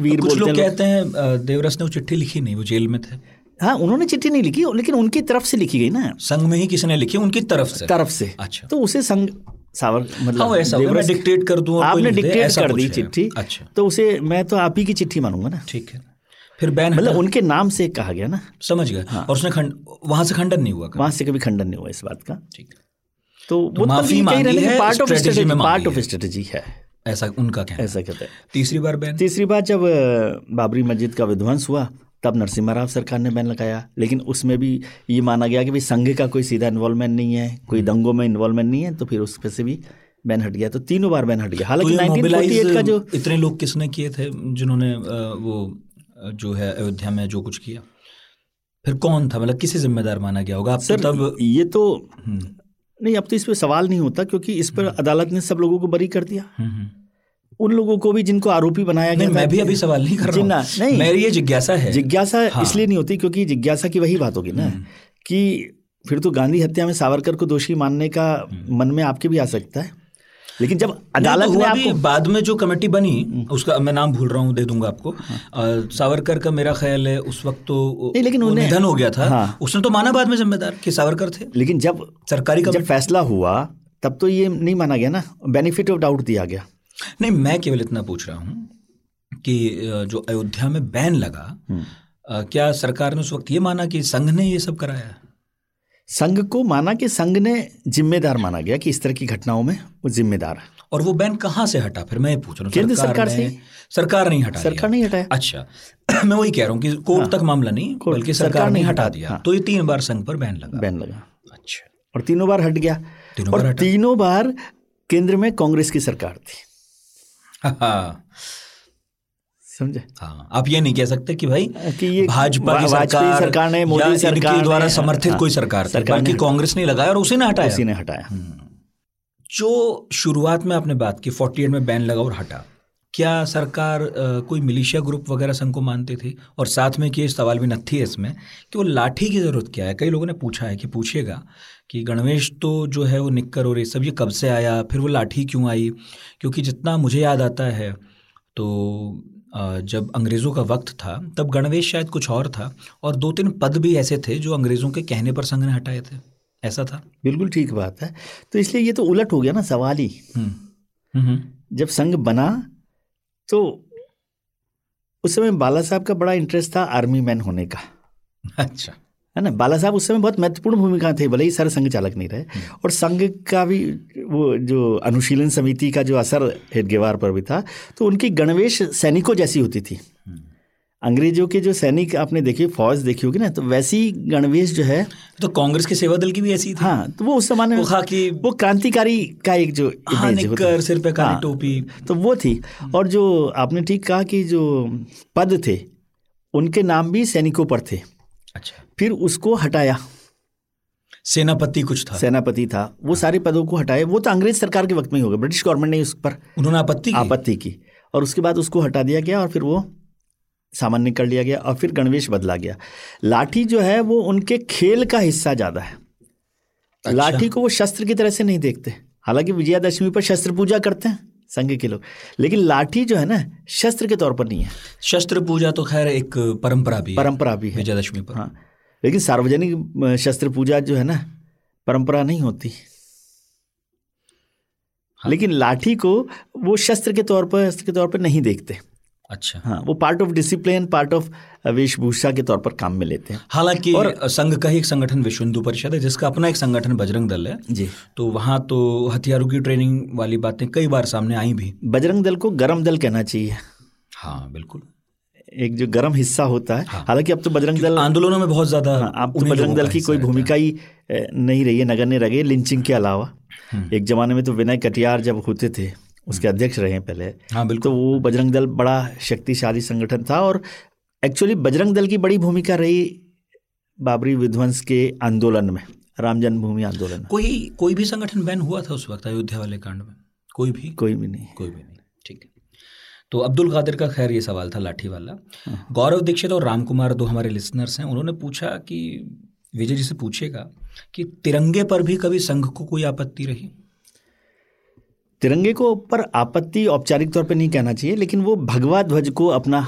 वीर कुछ लोग कहते हैं देवरस ने वो चिट्ठी लिखी नहीं वो जेल में थे। हाँ उन्होंने चिट्ठी नहीं लिखी लेकिन उनकी तरफ़ से लिखी गई ना। संघ में ही किसी ने लिखी उनकी तरफ़ से? तरफ़ से। अच्छा। तो उसे संघ सावर मतलब हाँ, वो ऐसा मैं देवरस- कर दूँ आपने डिक्टेट कर दी चिट्ठी अच्छा। तो उसे मैं तो आप ही की चिट्ठी मानूँगा ना। ठीक है। फिर बैन मतलब उनके नाम से कहा गया ना। समझ गए और उसने खंड वहाँ से खंडन नहीं हुआ। वहाँ से कभी खंडन नहीं हुआ इस बात का। ठीक। है तो वो माफ़ी मांगी है, part of strategy part of है। स्ट्रेटेजी है। ऐसा उनका कहना। ऐसा कहते हैं। तीसरी बार बैन? तीसरी बात जब बाबरी मस्जिद का विध्वंस हुआ तब नरसिम्हा राव सरकार ने बैन लगाया। लेकिन उसमें भी ये माना गया कि भाई संघ का कोई सीधा इन्वॉल्वमेंट नहीं है कोई हम्म। दंगों में इन्वॉल्वमेंट नहीं है तो फिर उस पर से भी बैन हट गया। तो तीनों बार बैन हट गया। तो हालाँकि 1948 का जो इतने लोग किसने किए थे जिन्होंने वो जो है अयोध्या में जो कुछ किया। फिर कौन था? मतलब किसे जिम्मेदार माना गया होगा? आप तो सर तब हम्म। ये तो नहीं अब तो इस पर सवाल नहीं होता क्योंकि इस पर अदालत ने सब लोगों को बरी कर दिया। हम्म, हम्म। उन लोगों को भी जिनको आरोपी बनाया गया मैं भी अभी सवाल नहीं कर रहा नहीं। मेरी ये जिज्ञासा है। जिज्ञासा हाँ। इसलिए नहीं होती क्योंकि जिज्ञासा की वही बात होगी ना कि फिर तो गांधी हत्या में सावरकर को दोषी मानने का मन में आपके भी आ सकता है। लेकिन जब अदालत तो ने आपको बाद में जो कमेटी बनी उसका मैं नाम भूल रहा हूँ दे दूँगा आपको। अ, सावरकर का मेरा ख्याल है उस वक्त तो नहीं, लेकिन उन्हें- निधन हो गया था। हाँ। उसने तो माना बाद में जिम्मेदार कि सावरकर थे। लेकिन जब सरकारी जब फैसला हुआ तब तो ये नहीं माना गया ना। बेनिफिट ऑफ़ डाउट दिया गया। नहीं मैं केवल इतना पूछ रहा हूँ कि जो अयोध्या में बैन लगा क्या सरकार ने उस वक्त ये माना कि संघ ने ये सब कराया? संघ को माना कि संघ ने जिम्मेदार माना गया कि इस तरह की घटनाओं में वो जिम्मेदार है। और वो बैन कहाँ से हटा? फिर मैं पूछ रहा हूँ केंद्र सरकार से। सरकार नहीं हटा सरकार नहीं हटाया। अच्छा <clears throat> मैं वही कह रहा हूँ कि कोर्ट तक मामला नहीं बल्कि सरकार, सरकार ने हटा दिया। हाँ। तो ये तीन बार संघ पर बैन लगा। बैन लगा। अच्छा। और तीनों बार हट गया। तीनों और। तीनों बार केंद्र में कांग्रेस की सरकार थी। हाँ। समझे? हाँ। आप ये नहीं कह सकते कि भाई कि ये भाजपा की सरकार सरकार ने, मोदी सरकार द्वारा समर्थित हाँ, कोई सरकार सरकार बल्कि कांग्रेस ने लगाया और उसी ने हटाया। उसी ने हटाया। जो शुरुआत में आपने बात की 48 में बैन लगा और हटा क्या सरकार कोई मिलिशिया ग्रुप वगैरह संघ को मानती थी? और साथ में कि सवाल भी नथी है इसमें कि वो लाठी की ज़रूरत क्या है? कई लोगों ने पूछा है कि पूछिएगा कि गणवेश तो जो है वो निक्कर और ये सब ये कब से आया? फिर वो लाठी क्यों आई? क्योंकि जितना मुझे याद आता है तो जब अंग्रेज़ों का वक्त था तब गणवेश शायद कुछ और था और दो तीन पद भी ऐसे थे जो अंग्रेज़ों के कहने पर संघ ने हटाए थे। ऐसा था? बिल्कुल ठीक बात है। तो इसलिए ये तो उलट हो गया ना सवाल ही। हम्म हम्म। जब संघ बना तो उस समय बाला साहब का बड़ा इंटरेस्ट था आर्मी मैन होने का। अच्छा। है ना? बाला साहब उस समय बहुत महत्वपूर्ण भूमिका थे भले ही सर संघ चालक नहीं रहे। और संघ का भी वो जो अनुशीलन समिति का जो असर हेडगेवार पर भी था तो उनकी गणवेश सैनिकों जैसी होती थी। अंग्रेज़ों के जो सैनिक आपने देखी फौज देखी होगी ना तो वैसी गणवेश जो है तो कांग्रेस के सेवा दल की भी ऐसी थी? हाँ तो वो उस जमाने में वो वो क्रांतिकारी का एक जो हाँ। सिर पे काली हाँ, टोपी। तो वो थी। और जो आपने ठीक कहा कि जो पद थे उनके नाम भी सैनिकों पर थे। अच्छा। फिर उसको हटाया। सेनापति कुछ था। सेनापति था। वो सारे पदों को हटाए। वो तो अंग्रेज़ सरकार के वक्त में ही हो गया ब्रिटिश गवर्नमेंट ने उस पर उन्होंने आपत्ति आपत्ति की। और उसके बाद उसको हटा दिया गया और फिर वो सामान्य कर लिया गया और फिर गणवेश बदला गया। लाठी जो है वो उनके खेल का हिस्सा ज़्यादा है। अच्छा। लाठी को वो शस्त्र की तरह से नहीं देखते। हालाँकि विजयादशमी पर शस्त्र पूजा करते हैं। संघ के लोग। लेकिन लाठी जो है ना शस्त्र के तौर पर नहीं है। शस्त्र पूजा तो खैर एक परंपरा भी परंपरा भी है। विजयदशमी पर। हाँ। लेकिन सार्वजनिक शस्त्र पूजा जो है ना परंपरा नहीं होती। हाँ। लेकिन लाठी को वो शस्त्र के तौर पर शस्त्र के तौर पर नहीं देखते। अच्छा। हाँ वो part of discipline part of वेशभूषा के तौर पर काम में लेते हैं। हालाँकि और संघ का ही एक संगठन विश्व हिंदू परिषद है जिसका अपना एक संगठन बजरंग दल है। जी। तो वहाँ तो हथियारों की ट्रेनिंग वाली बातें कई बार सामने आई भी। बजरंग दल को गरम दल कहना चाहिए। हाँ बिल्कुल। एक जो गर्म हिस्सा होता है। हाँ। हालाँकि अब तो बजरंग दल आंदोलनों में बहुत ज़्यादा हाँ, अब तो बजरंग दल की कोई भूमिका ही नहीं रही है नगण्य रह गई लिंचिंग के अलावा। एक जमाने में तो विनय कटियार जब होते थे उसके अध्यक्ष रहे हैं पहले। हाँ बिल्कुल। तो वो बजरंग दल बड़ा शक्तिशाली संगठन था और एक्चुअली बजरंग दल की बड़ी भूमिका रही बाबरी विध्वंस के आंदोलन में राम जन्मभूमि आंदोलन। कोई कोई भी संगठन बैन हुआ था उस वक्त अयोध्या वाले कांड में? कोई भी? कोई भी नहीं। कोई भी नहीं ठीक है। तो अब्दुल कादिर का खैर ये सवाल था लाठी वाला। गौरव दीक्षित और राम कुमार दो हमारे लिसनर्स हैं उन्होंने पूछा कि विजय जी से पूछेगा कि तिरंगे पर भी कभी संघ को कोई आपत्ति रही? तिरंगे को पर आपत्ति औपचारिक तौर पर नहीं कहना चाहिए लेकिन वो भगवा ध्वज को अपना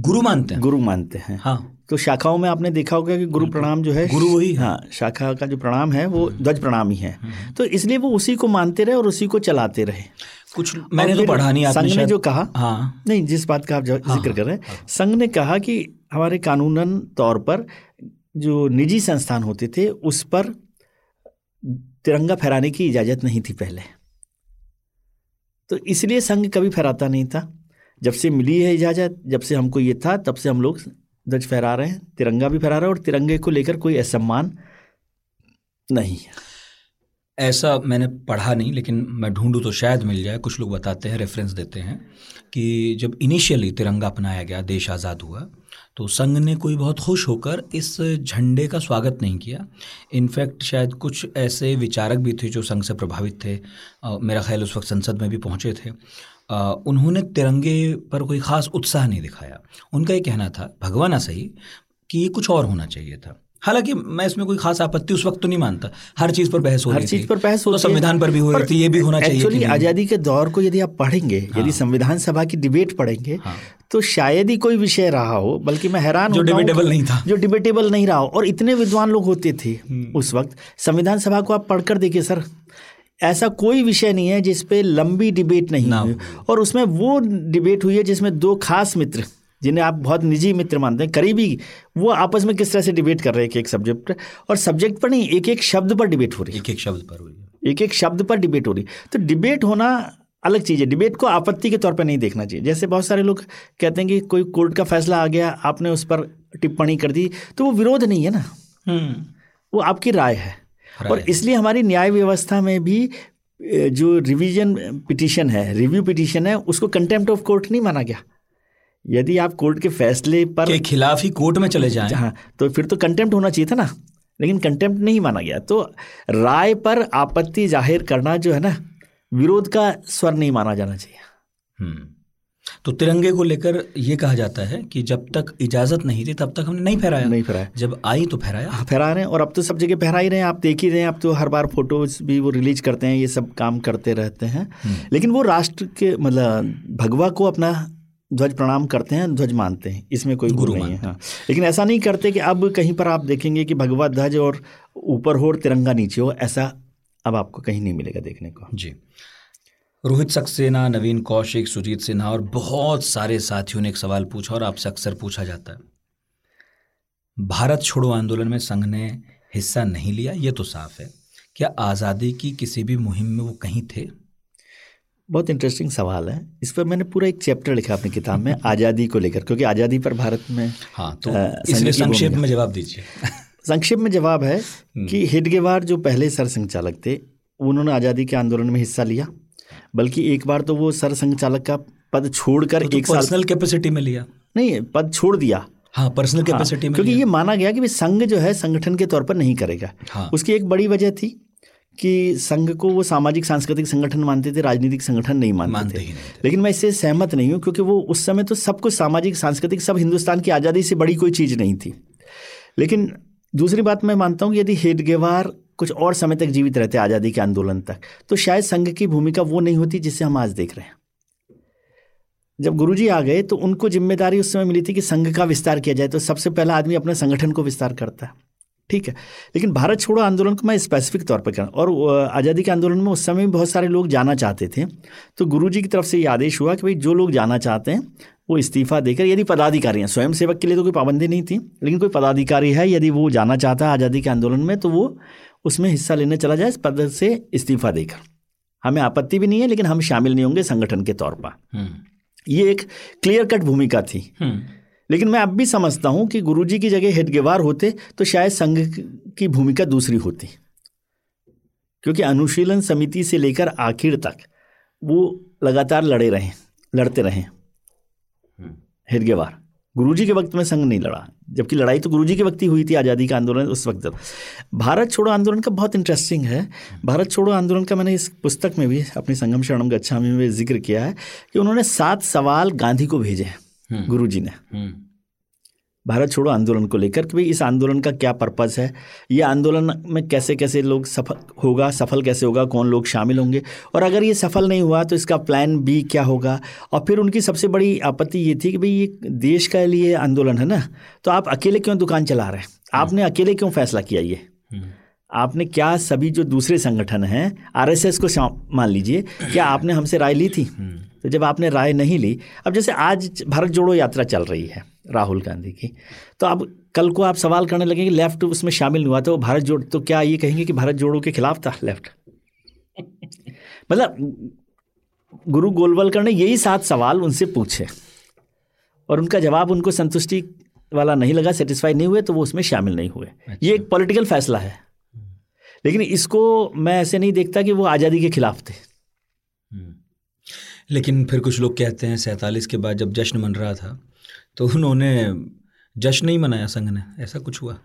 गुरु मानते हैं। गुरु मानते हैं। हाँ। तो शाखाओं में आपने देखा होगा कि गुरु प्रणाम जो है गुरु वही हाँ। शाखा का जो प्रणाम है वो ध्वज प्रणाम ही। है तो इसलिए वो उसी को मानते रहे और उसी को चलाते रहे। कुछ मैंने तो पढ़ा नहीं संघ ने जो कहा हाँ। नहीं जिस बात का आप जो ज़िक्र कर रहे हैं। संघ ने कहा कि हमारे कानूनन तौर पर जो निजी संस्थान होते थे उस पर तिरंगा फहराने की इजाज़त नहीं थी पहले। तो इसलिए संघ कभी फहराता नहीं था। जब से मिली है इजाज़त, जब से हमको ये था, तब से हम लोग ध्वज फहरा रहे हैं। तिरंगा भी फहरा रहे हैं और तिरंगे को लेकर कोई असम्मान नहीं ऐसा मैंने पढ़ा नहीं, लेकिन मैं ढूंढूं तो शायद मिल जाए। कुछ लोग बताते हैं रेफरेंस देते हैं कि जब इनिशियली तिरंगा अपनाया गया, देश आज़ाद हुआ तो संघ ने कोई बहुत खुश होकर इस झंडे का स्वागत नहीं किया। इनफैक्ट शायद कुछ ऐसे विचारक भी थे जो संघ से प्रभावित थे। आ, मेरा ख्याल उस वक्त संसद में भी पहुँचे थे। आ, उन्होंने तिरंगे पर कोई ख़ास उत्साह नहीं दिखाया। उनका ये कहना था भगवाना सही कि ये कुछ और होना चाहिए था। हालाँकि मैं इसमें कोई खास आपत्ति उस वक्त तो नहीं मानता हर चीज़ पर बहस हो हर चीज़ पर बहस हो तो संविधान पर भी हो रही थी ये भी होना चाहिए एक्चुअली। आज़ादी के दौर को यदि आप पढ़ेंगे हाँ। यदि संविधान सभा की डिबेट पढ़ेंगे हाँ। तो शायद ही कोई विषय रहा हो बल्कि मैं हैरान जो हूँ कि- नहीं था। जो डिबेटेबल नहीं रहा हो और इतने विद्वान लोग होते थे हम्म। उस वक्त संविधान सभा को आप पढ़कर देखिए सर ऐसा कोई विषय नहीं है जिस पे लंबी डिबेट नहीं हुई और उसमें वो डिबेट हुई है जिसमें दो खास मित्र जिन्हें आप बहुत निजी मित्र मानते हैं करीबी वो आपस में किस तरह से डिबेट कर रहे हैं एक एक सब्जेक्ट पर? और सब्जेक्ट पर नहीं एक एक शब्द पर डिबेट हो रही है। एक एक शब्द पर हुई है। एक एक शब्द पर डिबेट हो रही तो डिबेट होना अलग चीज़ है। डिबेट को आपत्ति के तौर पर नहीं देखना चाहिए। जैसे बहुत सारे लोग कहते हैं कि कोई कोर्ट का फैसला आ गया आपने उस पर टिप्पणी कर दी तो वो विरोध नहीं है ना। वो आपकी राय है। और इसलिए हमारी न्याय व्यवस्था में भी जो रिवीजन पिटीशन है रिव्यू पिटीशन है उसको कंटेम्प्ट ऑफ़ कोर्ट नहीं माना गया। यदि आप कोर्ट के फैसले पर के खिलाफ ही कोर्ट में चले जाएँ। हाँ तो फिर तो कंटेम्प्ट होना चाहिए था ना। लेकिन कंटेम्प्ट नहीं माना गया। तो राय पर आपत्ति ज़ाहिर करना जो है ना विरोध का स्वर नहीं माना जाना चाहिए। हम्म। तो तिरंगे को लेकर ये कहा जाता है कि जब तक इजाज़त नहीं थी तब तक हमने नहीं फहराया। नहीं फहराया। जब आई तो फहराया। हाँ, फहरा रहे हैं और अब तो सब जगह फहरा ही रहे हैं। आप देख ही रहे हैं अब तो हर बार फ़ोटोज़ भी वो रिलीज़ करते हैं ये सब काम करते रहते हैं। लेकिन वो राष्ट्र के मतलब भगवा को अपना ध्वज प्रणाम करते हैं ध्वज मानते हैं। इसमें कोई गुरु नहीं है। हाँ। लेकिन ऐसा नहीं करते कि अब कहीं पर आप देखेंगे कि भगवा ध्वज और ऊपर हो और तिरंगा नीचे हो ऐसा अब आपको कहीं नहीं मिलेगा देखने को। जी। रोहित सक्सेना नवीन कौशिक सुजीत सिन्हा और बहुत सारे साथियों ने एक सवाल पूछा और आपसे अक्सर पूछा जाता है। भारत छोड़ो आंदोलन में संघ ने हिस्सा नहीं लिया ये तो साफ़ है। क्या आज़ादी की किसी भी मुहिम में वो कहीं थे? बहुत इंटरेस्टिंग सवाल है। इस पर मैंने पूरा एक चैप्टर लिखा अपनी किताब में आज़ादी को लेकर क्योंकि आज़ादी पर भारत में हाँ तो इसलिए संक्षेप में जवाब दीजिए। <laughs> संक्षेप में जवाब है हम्म। कि हिडगेवार जो पहले सर संचालक थे उन्होंने आज़ादी के आंदोलन में हिस्सा लिया। बल्कि एक बार तो वो सर संचालक का पद छोड़कर तो एक साल पर्सनल कैपेसिटी में लिया। नहीं पद छोड़ दिया। हाँ पर्सनल कैपेसिटी हाँ, में क्योंकि ये माना गया कि संघ जो है संगठन के तौर पर नहीं करेगा। हाँ। उसकी एक बड़ी वजह थी कि संघ को वो सामाजिक सांस्कृतिक संगठन मानते थे राजनीतिक संगठन नहीं मानते, मानते थे। लेकिन मैं इससे सहमत नहीं हूँ क्योंकि वो उस समय तो सब कुछ सामाजिक सांस्कृतिक सब हिंदुस्तान की आज़ादी से बड़ी कोई चीज़ नहीं थी। लेकिन दूसरी बात मैं मानता हूँ कि यदि हेडगेवार कुछ और समय तक जीवित रहते आज़ादी के आंदोलन तक तो शायद संघ की भूमिका वो नहीं होती जिसे हम आज देख रहे हैं। जब गुरुजी आ गए तो उनको ज़िम्मेदारी उस समय मिली थी कि संघ का विस्तार किया जाए तो सबसे पहला आदमी अपने संगठन को विस्तार करता है। ठीक है। लेकिन भारत छोड़ो आंदोलन को मैं स्पेसिफिक तौर पर करूँ और आज़ादी के आंदोलन में उस समय भी बहुत सारे लोग जाना चाहते थे। तो गुरुजी की तरफ़ से ये आदेश हुआ कि भाई जो लोग जाना चाहते हैं वो इस्तीफा देकर यदि पदाधिकारी हैं स्वयं सेवक के लिए तो कोई पाबंदी नहीं थी लेकिन कोई पदाधिकारी है यदि वो जाना चाहता है आज़ादी के आंदोलन में तो वो उसमें हिस्सा लेने चला जाए इस पद से इस्तीफा देकर। हमें आपत्ति भी नहीं है लेकिन हम शामिल नहीं होंगे संगठन के तौर पर। हम्म, ये एक क्लियर कट भूमिका थी। हम्म, लेकिन मैं अब भी समझता हूँ कि गुरुजी की जगह हेडगेवार होते तो शायद संघ की भूमिका दूसरी होती। क्योंकि अनुशीलन समिति से लेकर आखिर तक वो लगातार लड़े रहे लड़ते रहे। हेडगेवार गुरुजी के वक्त में संघ नहीं लड़ा जबकि लड़ाई तो गुरुजी के वक्त ही हुई थी आज़ादी का आंदोलन उस वक्त भारत छोड़ो आंदोलन का बहुत इंटरेस्टिंग है। भारत छोड़ो आंदोलन का मैंने इस पुस्तक में भी अपनी संगम शरणम गच्छामी में ज़िक्र किया है कि उन्होंने सात सवाल गांधी को भेजे हैं। गुरुजी ने। हम्म, भारत छोड़ो आंदोलन को लेकर कि भाई इस आंदोलन का क्या पर्पज़ है? ये आंदोलन में कैसे कैसे लोग सफल होगा सफल कैसे होगा कौन लोग शामिल होंगे? और अगर ये सफल नहीं हुआ तो इसका प्लान बी क्या होगा? और फिर उनकी सबसे बड़ी आपत्ति ये थी कि भाई ये देश के लिए आंदोलन है ना? तो आप अकेले क्यों दुकान चला रहे हैं? आपने अकेले क्यों फैसला किया ये? आपने क्या सभी जो दूसरे संगठन हैं आरएसएस को मान लीजिए क्या आपने हमसे राय ली थी? तो जब आपने राय नहीं ली अब जैसे आज भारत जोड़ो यात्रा चल रही है राहुल गांधी की तो अब कल को आप सवाल करने लगे कि लेफ़्ट उसमें शामिल नहीं हुआ था वो भारत जोड़ तो क्या ये कहेंगे कि भारत जोड़ो के खिलाफ था लेफ़्ट? मतलब गुरु गोलवलकर ने यही सात सवाल उनसे पूछे और उनका जवाब उनको संतुष्टि वाला नहीं लगा सेटिस्फाई नहीं हुए तो वो उसमें शामिल नहीं हुए। अच्छा। ये एक पॉलिटिकल फैसला है। लेकिन इसको मैं ऐसे नहीं देखता कि वो आज़ादी के खिलाफ थे। लेकिन फिर कुछ लोग कहते हैं सैंतालीस के बाद जब जश्न मन रहा था तो उन्होंने जश्न नहीं मनाया संघ ने। ऐसा कुछ हुआ?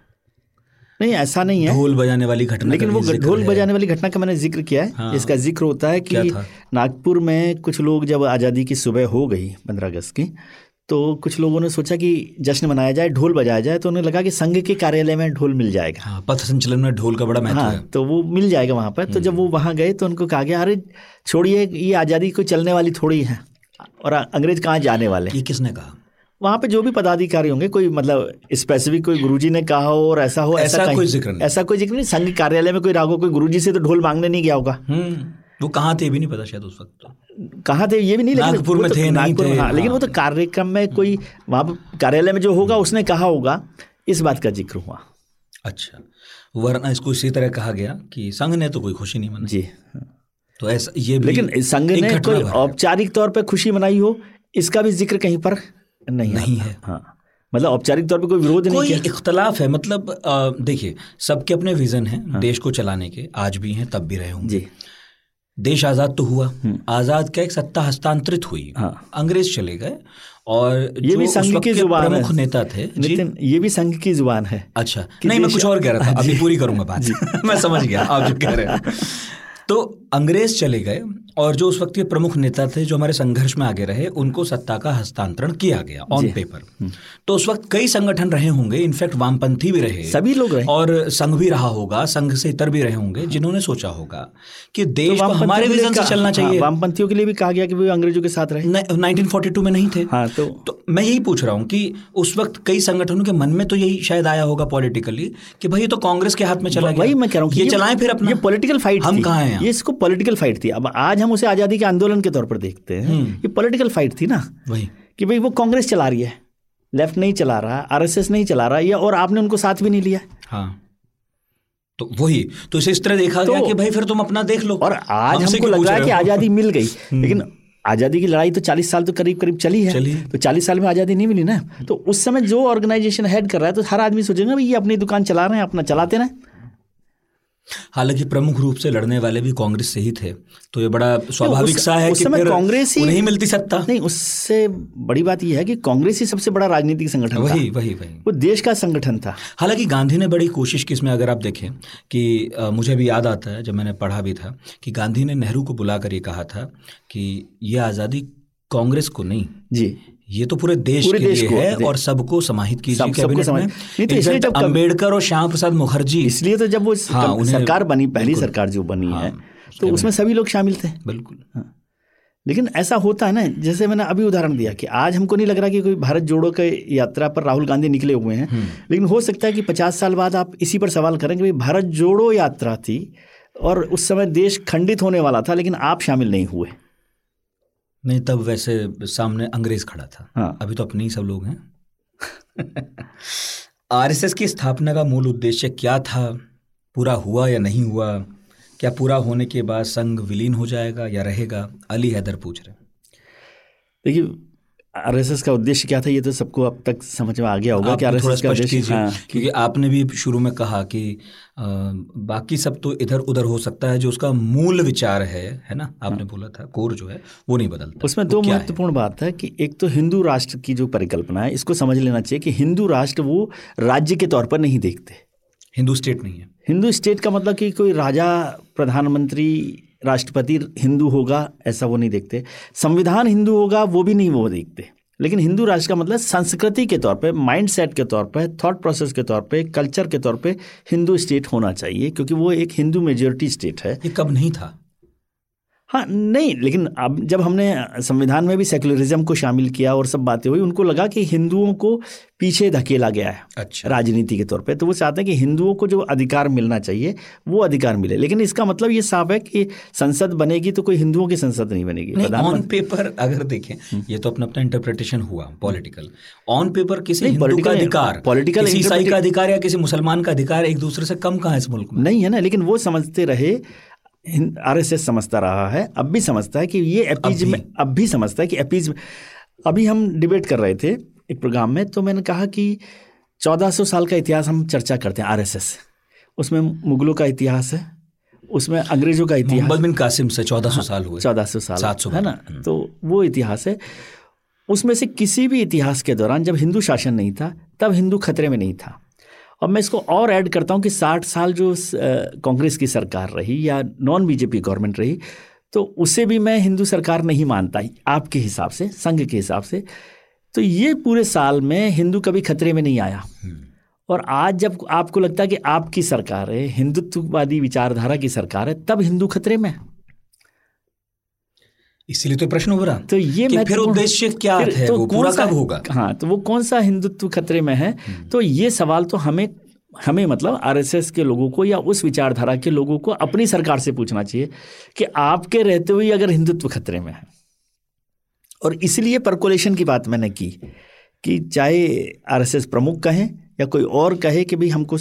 नहीं ऐसा नहीं है। ढोल बजाने वाली घटना लेकिन वो ढोल बजाने वाली घटना का मैंने ज़िक्र किया है। हाँ। इसका ज़िक्र होता है कि? नागपुर में कुछ लोग जब आज़ादी की सुबह हो गई पंद्रह अगस्त की तो कुछ लोगों ने सोचा कि जश्न मनाया जाए ढोल बजाया जाए तो उन्हें लगा कि संघ के कार्यालय में ढोल मिल जाएगा। हाँ पथ संचलन में ढोल का बड़ा महत्व हाँ, है। तो वो मिल जाएगा वहाँ पर। तो जब वो वहाँ गए तो उनको कहा गया अरे छोड़िए ये आज़ादी कोई चलने वाली थोड़ी है और अंग्रेज़ कहाँ जाने वाले? ये किसने कहा? वहाँ पे जो भी पदाधिकारी होंगे कोई मतलब स्पेसिफिक कोई गुरुजी ने कहा हो और ऐसा हो ऐसा कहीं- कोई ज़िक्र नहीं। ऐसा कोई ज़िक्र नहीं। संघ कार्यालय में कोई रागो कोई गुरुजी से तो ढोल मांगने नहीं गया होगा। हम्म। वो कहाँ थे भी नहीं पता शायद उस वक्त तो। कहाँ थे ये भी नहीं लेकिन नागपुर में तो- थे, नहीं नागपुर में, थे, हाँ, लेकिन वो तो हाँ। कार्यक्रम में कोई वहाँ कार्यालय में जो होगा उसने कहा होगा इस बात का ज़िक्र हुआ। अच्छा वरना इसको इसी तरह कहा गया कि संघ ने तो कोई खुशी नहीं मनाई। जी तो ऐसा ये भी लेकिन संघ ने कोई औपचारिक तौर पे खुशी मनाई हो इसका भी ज़िक्र कहीं पर नहीं नहीं है। हाँ मतलब औपचारिक तौर पे कोई विरोध नहीं कोई इख्तलाफ है मतलब देखिए सबके अपने विजन हैं। देश को चलाने के आज भी हैं तब भी रहे होंगे। जी। देश आज़ाद तो हुआ। आज़ाद का एक सत्ता हस्तांतरित हुई। हाँ। अंग्रेज़ चले गए और ये जो भी संघ की ज़ुबान प्रमुख नेता थे नितिन ये भी संघ की ज़ुबान है। अच्छा। नहीं मैं कुछ और कह रहा था। अभी पूरी करूँगा बात। <laughs> मैं समझ गया आप जो कह रहे हैं। <laughs> तो अंग्रेज़ चले गए और जो उस वक्त के प्रमुख नेता थे जो हमारे संघर्ष में आगे रहे उनको सत्ता का हस्तांतरण किया गया ऑन पेपर तो उस वक्त कई संगठन रहे होंगे इनफैक्ट वामपंथी भी रहे। सभी लोग रहे। और संघ भी रहा होगा संघ से इतर भी रहे होंगे जिन्होंने सोचा होगा कि देश को हमारे विजन से चलना हाँ, चाहिए। वामपंथियों के लिए भी कहा गया कि वो अंग्रेज़ों के साथ रहे। न- 1942 में नहीं थे। हाँ तो तो मैं यही पूछ रहा हूँ कि उस वक्त कई संगठनों के मन में तो यही शायद आया होगा पॉलिटिकली कि भाई ये तो कांग्रेस के हाथ में चला गया वही मैं कह रहा हूँ ये चलाएँ फिर अपना। पॉलिटिकल फाइट हम। कहाँ हैं? यहाँ? ये इसको पॉलिटिकल फाइट थी। अब आज हम उसे आज़ादी के आंदोलन के तौर पर देखते हैं। ये पॉलिटिकल फाइट थी ना? वही। कि भाई वो कांग्रेस चला रही है। लेफ़्ट नहीं चला रहा आरएसएस नहीं चला रहा या और आपने उनको साथ भी नहीं लिया? हाँ। तो वही। तो इसे इस तरह देखा तो, गया कि भाई फिर तुम अपना देख लो। और आज हमको लग रहा है कि आज़ादी मिल गई। <laughs> लेकिन आज़ादी की लड़ाई तो 40 साल तो करीब करीब चली है। चली। तो 40 साल में आज़ादी नहीं मिली ना? तो उस समय जो ऑर्गेनाइजेशन हेड कर रहा है तो हर आदमी सोचेगा भाई ये अपनी दुकान चला रहे हैं अपना चलाते रहें। हालाँकि प्रमुख रूप से लड़ने वाले भी कांग्रेस से ही थे। तो ये बड़ा स्वाभाविक सा है उस कि फिर कांग्रेस ही उन्हें ही मिलती सत्ता। नहीं उससे बड़ी बात यह है कि कांग्रेस ही सबसे बड़ा राजनीतिक संगठन था। वही वही वही। वो देश का संगठन था। हालाँकि गांधी ने बड़ी कोशिश की इसमें अगर आप देखें कि अ, मुझे भी याद आता है जब मैंने पढ़ा भी था कि गांधी ने नेहरू को बुलाकर ये कहा था कि ये आज़ादी कांग्रेस को नहीं जी। ये तो पूरे देश पूरे के देश लिए को, है दे- और सबको समाहित कीजिए सब- सबको कैबिनेट में। नहीं तो इसलिए जब अंबेडकर और श्याम प्रसाद मुखर्जी इसलिए तो जब वो हाँ, सरकार बनी पहली सरकार जो बनी हाँ, है तो उसमें सभी लोग शामिल थे। बिल्कुल। लेकिन ऐसा होता है ना जैसे मैंने अभी उदाहरण दिया कि आज हमको नहीं लग रहा कि कोई भारत जोड़ो के यात्रा पर राहुल गांधी निकले हुए हैं लेकिन हो सकता है कि पचास साल बाद आप इसी पर सवाल करें कि भाई भारत जोड़ो यात्रा थी और उस समय देश खंडित होने वाला था लेकिन आप शामिल नहीं हुए। नहीं तब वैसे सामने अंग्रेज़ खड़ा था। हाँ। अभी तो अपने ही सब लोग हैं। आरएसएस की स्थापना का मूल उद्देश्य क्या था? पूरा हुआ या नहीं हुआ? क्या पूरा होने के बाद संघ विलीन हो जाएगा या रहेगा? अली हैदर पूछ रहे हैं। देखिए आरएसएस का उद्देश्य क्या था ये तो सबको अब तक समझ में आ गया होगा कि आरएसएस का उद्देश्य हाँ, क्योंकि आपने भी शुरू में कहा कि अ, बाकी सब तो इधर उधर हो सकता है जो उसका मूल विचार है है ना आपने हाँ। बोला था कोर जो है वो नहीं बदलता। उसमें दो? महत्वपूर्ण बात है कि एक तो हिंदू राष्ट्र की जो परिकल्पना है इसको समझ लेना चाहिए कि हिंदू राष्ट्र वो राज्य के तौर पर नहीं देखते हिंदू स्टेट नहीं है हिंदू स्टेट का मतलब कि कोई राजा प्रधानमंत्री राष्ट्रपति हिंदू होगा, ऐसा वो नहीं देखते। संविधान हिंदू होगा, वो भी नहीं वो देखते। लेकिन हिंदू राष्ट्र का मतलब संस्कृति के तौर पे माइंडसेट के तौर पे थॉट प्रोसेस के तौर पे कल्चर के तौर पे हिंदू स्टेट होना चाहिए, क्योंकि वो एक हिंदू मेजोरिटी स्टेट है। ये कब नहीं था? हाँ नहीं लेकिन अब जब हमने संविधान में भी सेकुलरिज्म को शामिल किया और सब बातें हुई उनको लगा कि हिंदुओं को पीछे धकेला गया है अच्छा। राजनीति के तौर पे। तो वो चाहते हैं कि हिंदुओं को जो अधिकार मिलना चाहिए वो अधिकार मिले। लेकिन इसका मतलब ये साफ़ है कि संसद बनेगी तो कोई हिंदुओं की संसद नहीं बनेगी। ऑन पेपर अगर देखें ये तो अपना अपना इंटरप्रिटेशन हुआ पॉलिटिकल ऑन पेपर किसी हिंदू का अधिकार किसी ईसाई का अधिकार या किसी मुसलमान का अधिकार एक दूसरे से कम कहा है इस मुल्क में? नहीं है ना लेकिन वो समझते रहे आरएसएस समझता रहा है अब भी समझता है कि ये एपीज भी? में अब भी समझता है कि एपीज अभी हम डिबेट कर रहे थे एक प्रोग्राम में तो मैंने कहा कि 1400 साल का इतिहास हम चर्चा करते हैं आरएसएस। उसमें मुगलों का इतिहास है उसमें अंग्रेज़ों का इतिहास मोहम्मद बिन कासिम से चौदह सौ साल हुए। चौदह सौ साल 700 है ना? तो वो इतिहास है। उसमें से किसी भी इतिहास के दौरान जब हिंदू शासन नहीं था तब हिंदू खतरे में नहीं था। और मैं इसको और ऐड करता हूँ कि साठ साल जो कांग्रेस की सरकार रही या नॉन बीजेपी गवर्नमेंट रही तो उसे भी मैं हिंदू सरकार नहीं मानता आपके हिसाब से संघ के हिसाब से। तो ये पूरे साल में हिंदू कभी खतरे में नहीं आया। और आज जब आपको लगता है कि आपकी सरकार है हिंदुत्ववादी विचारधारा की सरकार है तब हिंदू खतरे में है। इसीलिए तो प्रश्न उभरा। तो ये कि फिर उद्देश्य क्या फिर है तो वो पूरा कब होगा? हाँ तो वो कौन सा हिंदुत्व खतरे में है? तो ये सवाल तो हमें हमें मतलब आरएसएस के लोगों को या उस विचारधारा के लोगों को अपनी सरकार से पूछना चाहिए कि आपके रहते हुए अगर हिंदुत्व खतरे में है। और इसलिए परकोलेशन की बात मैंने की कि चाहे आरएसएस प्रमुख कहें या कोई और कहे कि भाई हमको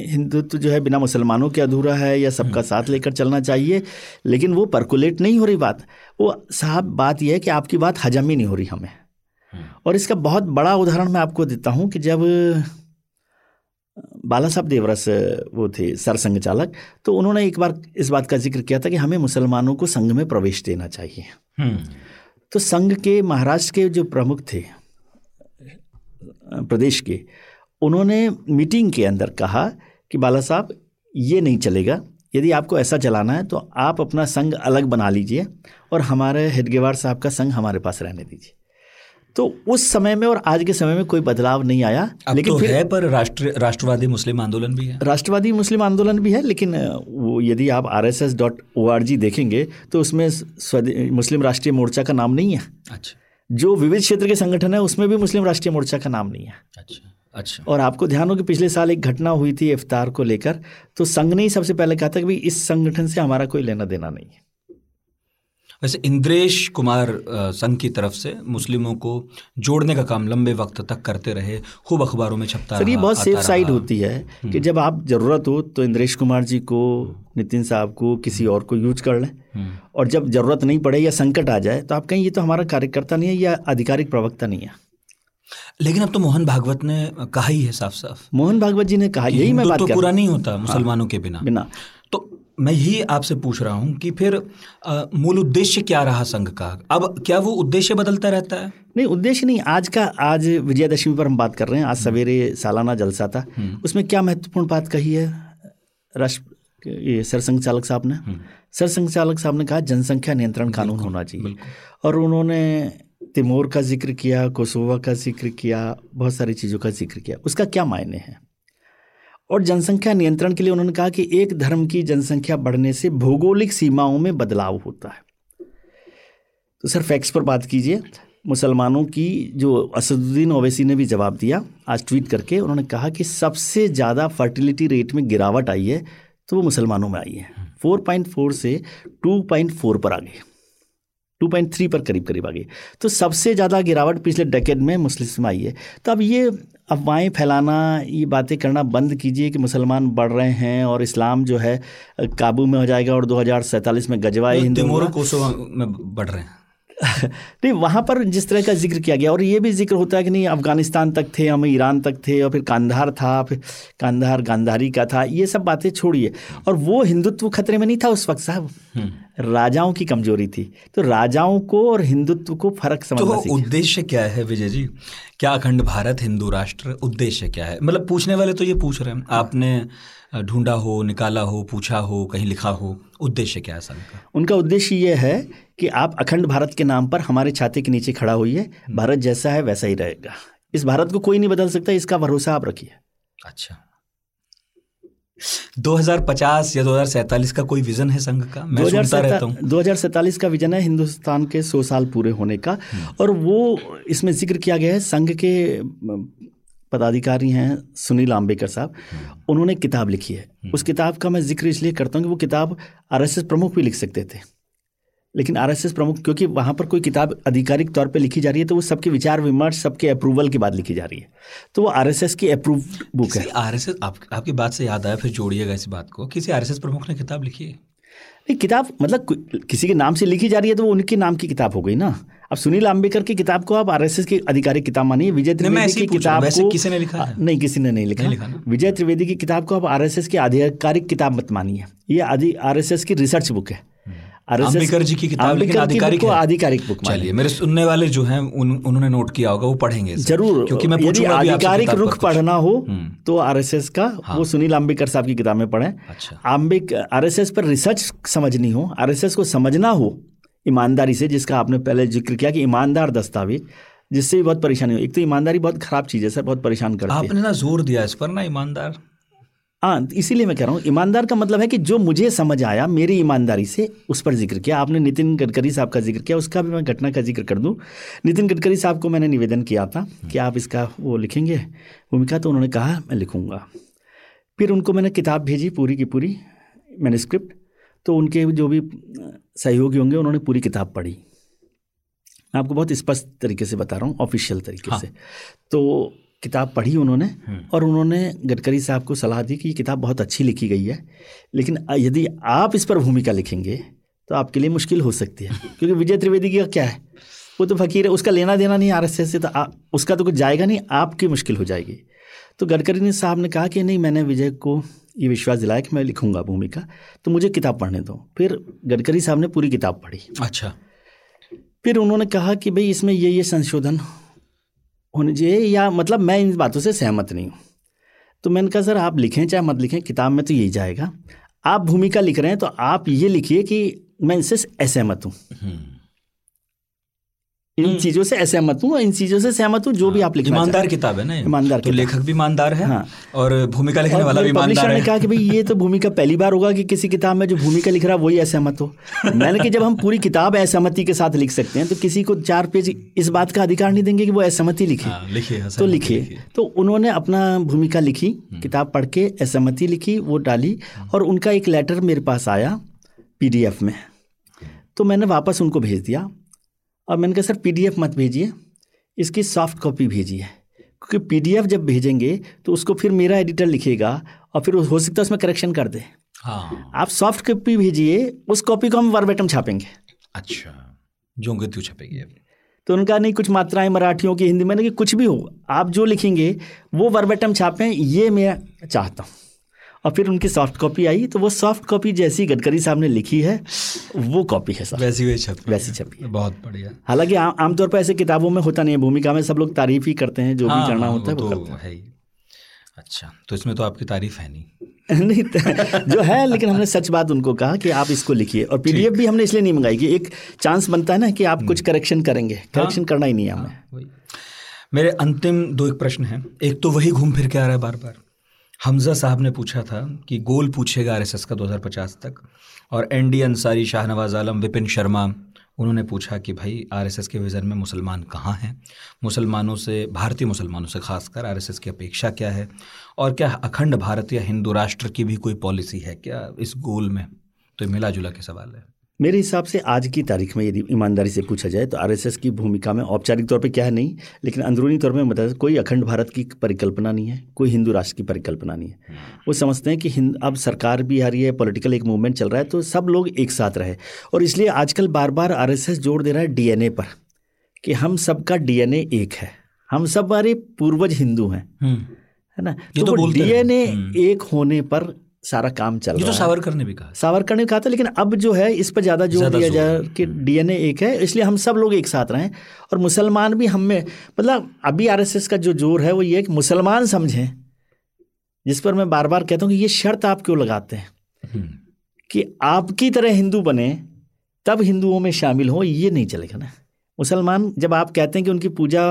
हिंदुत्व जो है बिना मुसलमानों के अधूरा है या सबका साथ लेकर चलना चाहिए लेकिन वो परकुलेट नहीं हो रही बात। वो साहब बात यह है कि आपकी बात हजम ही नहीं हो रही हमें। और इसका बहुत बड़ा उदाहरण मैं आपको देता हूँ कि जब बाला साहब देवरस वो थे सरसंघ चालक तो उन्होंने एक बार इस बात का ज़िक्र किया था कि हमें मुसलमानों को संघ में प्रवेश देना चाहिए। हम्म, तो संघ के महाराष्ट्र के जो प्रमुख थे प्रदेश के उन्होंने मीटिंग के अंदर कहा कि बाला साहब ये नहीं चलेगा। यदि आपको ऐसा चलाना है तो आप अपना संघ अलग बना लीजिए और हमारे हेडगेवार साहब का संघ हमारे पास रहने दीजिए। तो उस समय में और आज के समय में कोई बदलाव नहीं आया अब लेकिन तो फिर है पर राष्ट्र राष्ट्रवादी मुस्लिम आंदोलन भी है। राष्ट्रवादी मुस्लिम आंदोलन भी है लेकिन वो यदि आप R S S dot O R G देखेंगे तो उसमें मुस्लिम राष्ट्रीय मोर्चा का नाम नहीं है। अच्छा। जो विविध क्षेत्र के संगठन है उसमें भी मुस्लिम राष्ट्रीय मोर्चा का नाम नहीं है। अच्छा। अच्छा। और आपको ध्यान हो कि पिछले साल एक घटना हुई थी इफ्तार को लेकर तो संघ ने ही सबसे पहले कहा था कि भाई इस संगठन से हमारा कोई लेना देना नहीं है। वैसे इंद्रेश कुमार संघ की तरफ़ से मुस्लिमों को जोड़ने का काम लंबे वक्त तक करते रहे खूब अखबारों में छपता सर ये रहा, बहुत सेफ़ साइड होती है कि जब आप ज़रूरत हो तो इंद्रेश कुमार जी को नितिन साहब को किसी और को यूज़ कर लें। और जब ज़रूरत नहीं पड़े या संकट आ जाए तो आप कहें ये तो हमारा कार्यकर्ता नहीं है या आधिकारिक प्रवक्ता नहीं है। लेकिन अब तो मोहन भागवत ने कहा ही है साफ़ साफ़ मोहन भागवत जी ने कहा यही मैं बात तो पूरा नहीं होता मुसलमानों के बिना। बिना। तो मैं यही आपसे पूछ रहा हूँ कि फिर मूल उद्देश्य क्या रहा संघ का? अब क्या वो उद्देश्य बदलता रहता है? नहीं उद्देश्य नहीं आज का आज विजयादशमी पर हम बात कर रहे हैं। आज सवेरे सालाना जलसा था। उसमें क्या महत्वपूर्ण बात कही है? राष्ट्र ये सरसंघ चालक साहब ने। सरसंघ चालक साहब ने कहा जनसंख्या नियंत्रण कानून होना चाहिए। और उन्होंने तिमोर का ज़िक्र किया कोसोवा का ज़िक्र किया बहुत सारी चीज़ों का ज़िक्र किया। उसका क्या मायने हैं? और जनसंख्या नियंत्रण के लिए उन्होंने कहा कि एक धर्म की जनसंख्या बढ़ने से भौगोलिक सीमाओं में बदलाव होता है। तो सर फैक्ट्स पर बात कीजिए। मुसलमानों की जो असदुद्दीन ओवैसी ने भी जवाब दिया आज ट्वीट करके उन्होंने कहा कि सबसे ज़्यादा फर्टिलिटी रेट में गिरावट आई है तो वो मुसलमानों में आई है। 4.4 से 2.4 पर आ गई। 2.3 पर करीब करीब आ गई। तो सबसे ज़्यादा गिरावट पिछले डेकेड में मुस्लिम में आई है। तो अब ये अफवाहें फैलाना ये बातें करना बंद कीजिए कि मुसलमान बढ़ रहे हैं और इस्लाम जो है काबू में हो जाएगा और दो हज़ार सैंतालीस में गजवाए हिंदू कोसो में बढ़ रहे हैं। <laughs> नहीं वहाँ पर जिस तरह का ज़िक्र किया गया और ये भी ज़िक्र होता है कि नहीं अफ़गानिस्तान तक थे हम ईरान तक थे और फिर कांधार था फिर कांधार गांधारी का था ये सब बातें छोड़िए। और वो हिंदुत्व खतरे में नहीं था उस वक्त साहब। राजाओं की कमज़ोरी थी। तो राजाओं को और हिंदुत्व को फ़र्क तो समझना सीखिए। उद्देश्य क्या है विजय जी? क्या अखंड भारत हिंदू राष्ट्र उद्देश्य क्या है? मतलब पूछने वाले तो ये पूछ रहे हैं। आपने ढूंढा हो निकाला हो पूछा हो कहीं लिखा हो उद्देश्य क्या है संघ का? उनका उद्देश्य ये है कि आप अखंड भारत के नाम पर हमारे छाते के नीचे खड़ा होइए भारत जैसा है वैसा ही रहेगा। इस भारत को कोई नहीं बदल सकता इसका भरोसा आप रखिए। अच्छा। 2050 या 2047 का कोई विजन है संघ का? मैं सुनता रहता हूँ। दो हज़ार सैतालीस का विजन है हिंदुस्तान के सौ साल पूरे होने का। और वो इसमें ज़िक्र किया गया है संघ के पदाधिकारी हैं सुनील आम्बेकर साहब। उन्होंने किताब लिखी है। उस किताब का मैं ज़िक्र इसलिए करता हूँ कि वो किताब आरएसएस प्रमुख भी लिख सकते थे। लेकिन आरएसएस प्रमुख क्योंकि वहाँ पर कोई किताब आधिकारिक तौर पे लिखी जा रही है तो वो सबके विचार विमर्श सबके अप्रूवल के बाद लिखी जा रही है। तो वो आरएसएस की अप्रूव बुक है। आरएसएस आप, आपकी बात से याद आया फिर जोड़िएगा इस बात को। किसी आरएसएस प्रमुख ने किताब लिखी? है नहीं किताब मतलब किसी के नाम से लिखी जा रही है तो वो उनके नाम की किताब हो गई ना। अब सुनील आम्बेकर की किताब को आप आरएसएस की आधिकारिक किताब मानिए विजय त्रिवेदी की हूँ, किताब को किसी ने लिखा है? नहीं किसी ने नहीं लिखा, नहीं लिखा? विजय त्रिवेदी की किताब को आप आरएसएस की आधिकारिक किताब मत मानिए। ये आरएसएस की रिसर्च बुक है। आम्बेडकर जी की किताब लेकिन आधिकारिक आधिकारिक बुक चलिए मेरे सुनने वाले जो हैं उन, उन्होंने नोट किया होगा वो पढ़ेंगे ज़रूर क्योंकि मैं यदि आधिकारिक रुख पढ़ना हो तो आरएसएस का हाँ। वो सुनील आम्बेडकर साहब की किताब में पढ़ें। अच्छा। आरएसएस पर रिसर्च समझनी हो आरएसएस को समझना हो ईमानदारी से जिसका आपने पहले ज़िक्र किया कि ईमानदार दस्तावेज़ जिससे भी बहुत परेशानी हो एक तो ईमानदारी बहुत खराब चीज़ है सर बहुत परेशान करती है। आपने ना ज़ोर दिया इस पर ना ईमानदार। हाँ इसीलिए मैं कह रहा हूँ ईमानदार का मतलब है कि जो मुझे समझ आया मेरी ईमानदारी से उस पर ज़िक्र किया। आपने नितिन गडकरी साहब का ज़िक्र किया उसका भी मैं घटना का ज़िक्र कर दूँ। नितिन गडकरी साहब को मैंने निवेदन किया था कि आप इसका वो लिखेंगे भूमिका तो उन्होंने कहा मैं लिखूँगा। फिर उनको मैंने किताब भेजी पूरी की पूरी मैन्यूस्क्रिप्ट तो उनके जो भी सहयोगी होंगे उन्होंने पूरी किताब पढ़ी। मैं आपको बहुत स्पष्ट तरीके से बता रहा हूँ ऑफिशियल तरीके हाँ। से। तो किताब पढ़ी उन्होंने और उन्होंने गडकरी साहब को सलाह दी कि ये किताब बहुत अच्छी लिखी गई है लेकिन यदि आप इस पर भूमिका लिखेंगे तो आपके लिए मुश्किल हो सकती है <laughs> क्योंकि विजय त्रिवेदी का क्या है? वो तो फकीर है उसका लेना देना नहीं आरएसएस से तो आ, उसका तो कुछ जाएगा नहीं आपकी मुश्किल हो जाएगी। तो गडकरी ने साहब ने कहा कि नहीं मैंने विजय को ये विश्वास दिलाया कि मैं लिखूँगा भूमिका तो मुझे किताब पढ़ने दो। फिर गडकरी साहब ने पूरी किताब पढ़ी। अच्छा। फिर उन्होंने कहा कि भाई इसमें ये ये संशोधन होने चाहिए या मतलब मैं इन बातों से सहमत नहीं हूँ। तो मैंने कहा सर आप लिखें चाहे मत लिखें किताब में तो यही जाएगा। आप भूमिका लिख रहे हैं तो आप ये लिखिए कि मैं इनसे असहमत हूँ। इन चीज़ों से असहमत हूँ इन चीज़ों से सहमत हूँ जो भी आप लिखना ईमानदार किताब है ना ईमानदार तो लेखक भी ईमानदार है हाँ। और भूमिका लिखने वाला भी ईमानदार ने है। कहा कि भाई ये तो भूमिका पहली बार होगा कि किसी किताब में जो भूमिका लिख रहा है वही असहमत हो। मैंने कि जब हम पूरी किताब असहमति के साथ लिख सकते हैं तो किसी को चार पेज इस बात का अधिकार नहीं देंगे कि वो असहमति लिखे। हाँ, तो लिखे। तो उन्होंने अपना भूमिका लिखी किताब पढ़ के असहमति लिखी वो डाली और उनका एक लेटर मेरे पास आया पीडीएफ में। तो मैंने वापस उनको भेज दिया। और मैंने कहा सर पीडीएफ मत भेजिए। इसकी सॉफ्ट कॉपी भेजिए। क्योंकि पीडीएफ जब भेजेंगे तो उसको फिर मेरा एडिटर लिखेगा और फिर हो सकता है उसमें करेक्शन कर दे। हाँ। आप सॉफ्ट कॉपी भेजिए उस कॉपी को हम वर्बेटम छापेंगे। अच्छा। जो त्यों छपेगी अब। तो उनका नहीं कुछ मात्राएँ मराठियों की हिंदी में कि कुछ भी हो आप जो लिखेंगे वो वर्बेटम छापें ये मैं चाहता हूँ। और फिर उनकी सॉफ्ट कॉपी आई तो वो सॉफ्ट कॉपी जैसी गडकरी साहब ने लिखी है वो कॉपी है सर वैसी वैसी छपी वैसी छपी है। बहुत बढ़िया। हालाँकि आमतौर पर ऐसे किताबों में होता नहीं है भूमिका में सब लोग तारीफ़ ही करते हैं जो भी हाँ, करना हाँ, होता है वो तो करते है। अच्छा तो इसमें तो आपकी तारीफ़ है नहीं। <laughs> नहीं तो- जो है लेकिन हमने सच बात उनको कहा कि आप इसको लिखिए और पीडीएफ भी हमने इसलिए नहीं मंगाई कि एक चांस बनता है ना कि आप कुछ करेक्शन करेंगे। करेक्शन करना ही नहीं है हमें। मेरे अंतिम दो एक प्रश्न हैं। एक तो वही घूम फिर के आ रहा है बार बार हमजा साहब ने पूछा था कि गोल पूछेगा आरएसएस का 2050 तक, और एनडी अंसारी, शाहनवाज आलम, विपिन शर्मा, उन्होंने पूछा कि भाई, आरएसएस के विज़न में मुसलमान कहाँ हैं? मुसलमानों से, भारतीय मुसलमानों से खासकर, आरएसएस की अपेक्षा क्या है? और क्या अखंड भारत या हिंदू राष्ट्र की भी कोई पॉलिसी है क्या इस गोल में? तो मिला जुला के सवाल है। मेरे हिसाब से आज की तारीख में यदि ईमानदारी से पूछा जाए तो आरएसएस की भूमिका में औपचारिक तौर पे क्या है? नहीं लेकिन अंदरूनी तौर पे मतलब कोई अखंड भारत की परिकल्पना नहीं है कोई हिंदू राष्ट्र की परिकल्पना नहीं है। वो समझते हैं कि हिंद अब सरकार भी आ रही है पॉलिटिकल एक मूवमेंट चल रहा है तो सब लोग एक साथ रहे। और इसलिए आजकल बार बार आर ज़ोर दे रहा है डीएनए पर कि हम सबका डीएनए एक है। हम सब हमारे पूर्वज हिंदू हैं। है ना? तो हैं। डीएनए हम्म। एक होने पर सारा काम चल ये रहा तो है। सावरकर ने भी कहा। सावरकर ने कहा था लेकिन अब जो है इस पर ज़्यादा ज़ोर दिया ज़ोर। जा है। कि डीएनए एक है इसलिए हम सब लोग एक साथ रहें और मुसलमान भी हम में मतलब अभी आरएसएस का जो ज़ोर है वो ये कि मुसलमान समझें जिस पर मैं बार बार कहता हूँ कि ये शर्त आप क्यों लगाते हैं? हम्म। कि आपकी तरह हिंदू बने तब हिंदुओं में शामिल हो ये नहीं चलेगा ना। मुसलमान जब आप कहते हैं कि उनकी पूजा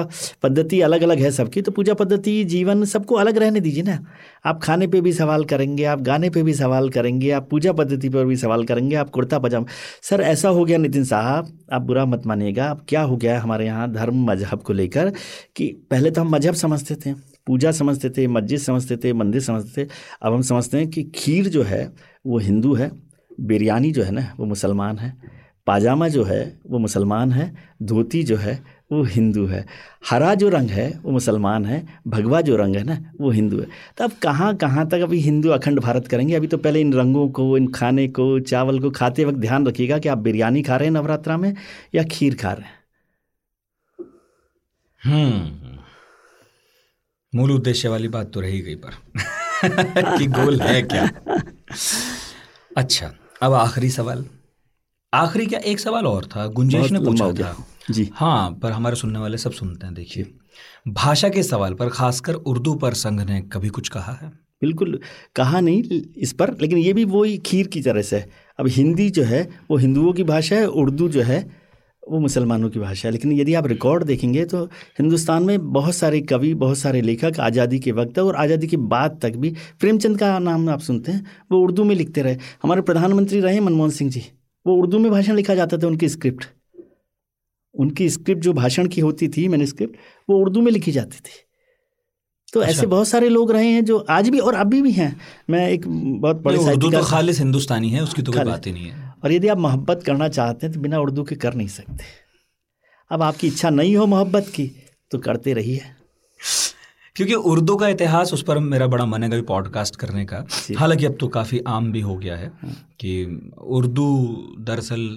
पद्धति अलग अलग है सबकी तो पूजा पद्धति, जीवन सबको अलग रहने दीजिए ना। आप खाने पे भी सवाल करेंगे, आप गाने पे भी सवाल करेंगे, आप पूजा पद्धति पर भी सवाल करेंगे, आप कुर्ता पजामा। सर, ऐसा हो गया नितिन साहब, आप बुरा मत मानिएगा। अब क्या हो गया हमारे यहाँ धर्म मज़हब को लेकर कि पहले तो हम मज़हब समझते थे, पूजा समझते थे, मस्जिद समझते थे, मंदिर समझते थे। अब हम समझते हैं कि खीर जो है, वो हिंदू है, बिरयानी जो है ना, वो मुसलमान है। पाजामा जो है वो मुसलमान है धोती जो है वो हिंदू है। हरा जो रंग है वो मुसलमान है भगवा जो रंग है ना वो हिंदू है। तो अब कहाँ कहाँ तक अभी हिंदू अखंड भारत करेंगे? अभी तो पहले इन रंगों को इन खाने को चावल को खाते वक्त ध्यान रखिएगा कि आप बिरयानी खा रहे हैं नवरात्रा में या खीर खा रहे हैं। हम्म। मूल उद्देश्य वाली बात तो रही गई पर। <laughs> कि गोल है क्या? <laughs> अच्छा अब आखिरी सवाल। आखिरी क्या एक सवाल और था? गुंजेश ने पूछा था। जी। हाँ पर हमारे सुनने वाले सब सुनते हैं देखिए। भाषा के सवाल पर खासकर उर्दू पर संघ ने कभी कुछ कहा है? बिल्कुल कहा नहीं इस पर लेकिन ये भी वही खीर की तरह से है। अब हिंदी जो है वो हिंदुओं की भाषा है उर्दू जो है वो मुसलमानों की भाषा है। लेकिन यदि आप रिकॉर्ड देखेंगे तो हिंदुस्तान में बहुत सारे कवि बहुत सारे लेखक आज़ादी के वक्त और आज़ादी के बाद तक भी प्रेमचंद का नाम आप सुनते हैं वो उर्दू में लिखते रहे। हमारे प्रधानमंत्री रहे मनमोहन सिंह जी। वो उर्दू में भाषण लिखा जाता था उनकी स्क्रिप्ट। उनकी स्क्रिप्ट जो भाषण की होती थी मैंने स्क्रिप्ट वो उर्दू में लिखी जाती थी। तो ऐसे बहुत सारे लोग रहे हैं जो आज भी और अभी भी हैं। मैं एक बहुत बड़े उर्दू तो खालिस हिंदुस्तानी है उसकी तो कोई बात ही नहीं है। और यदि आप मोहब्बत करना चाहते हैं तो बिना उर्दू के कर नहीं सकते। अब आपकी इच्छा नहीं हो मोहब्बत की तो करते रहिए। क्योंकि उर्दू का इतिहास उस पर मेरा बड़ा मन है कभी पॉडकास्ट करने का। हालाँकि अब तो काफ़ी आम भी हो गया है कि उर्दू दरअसल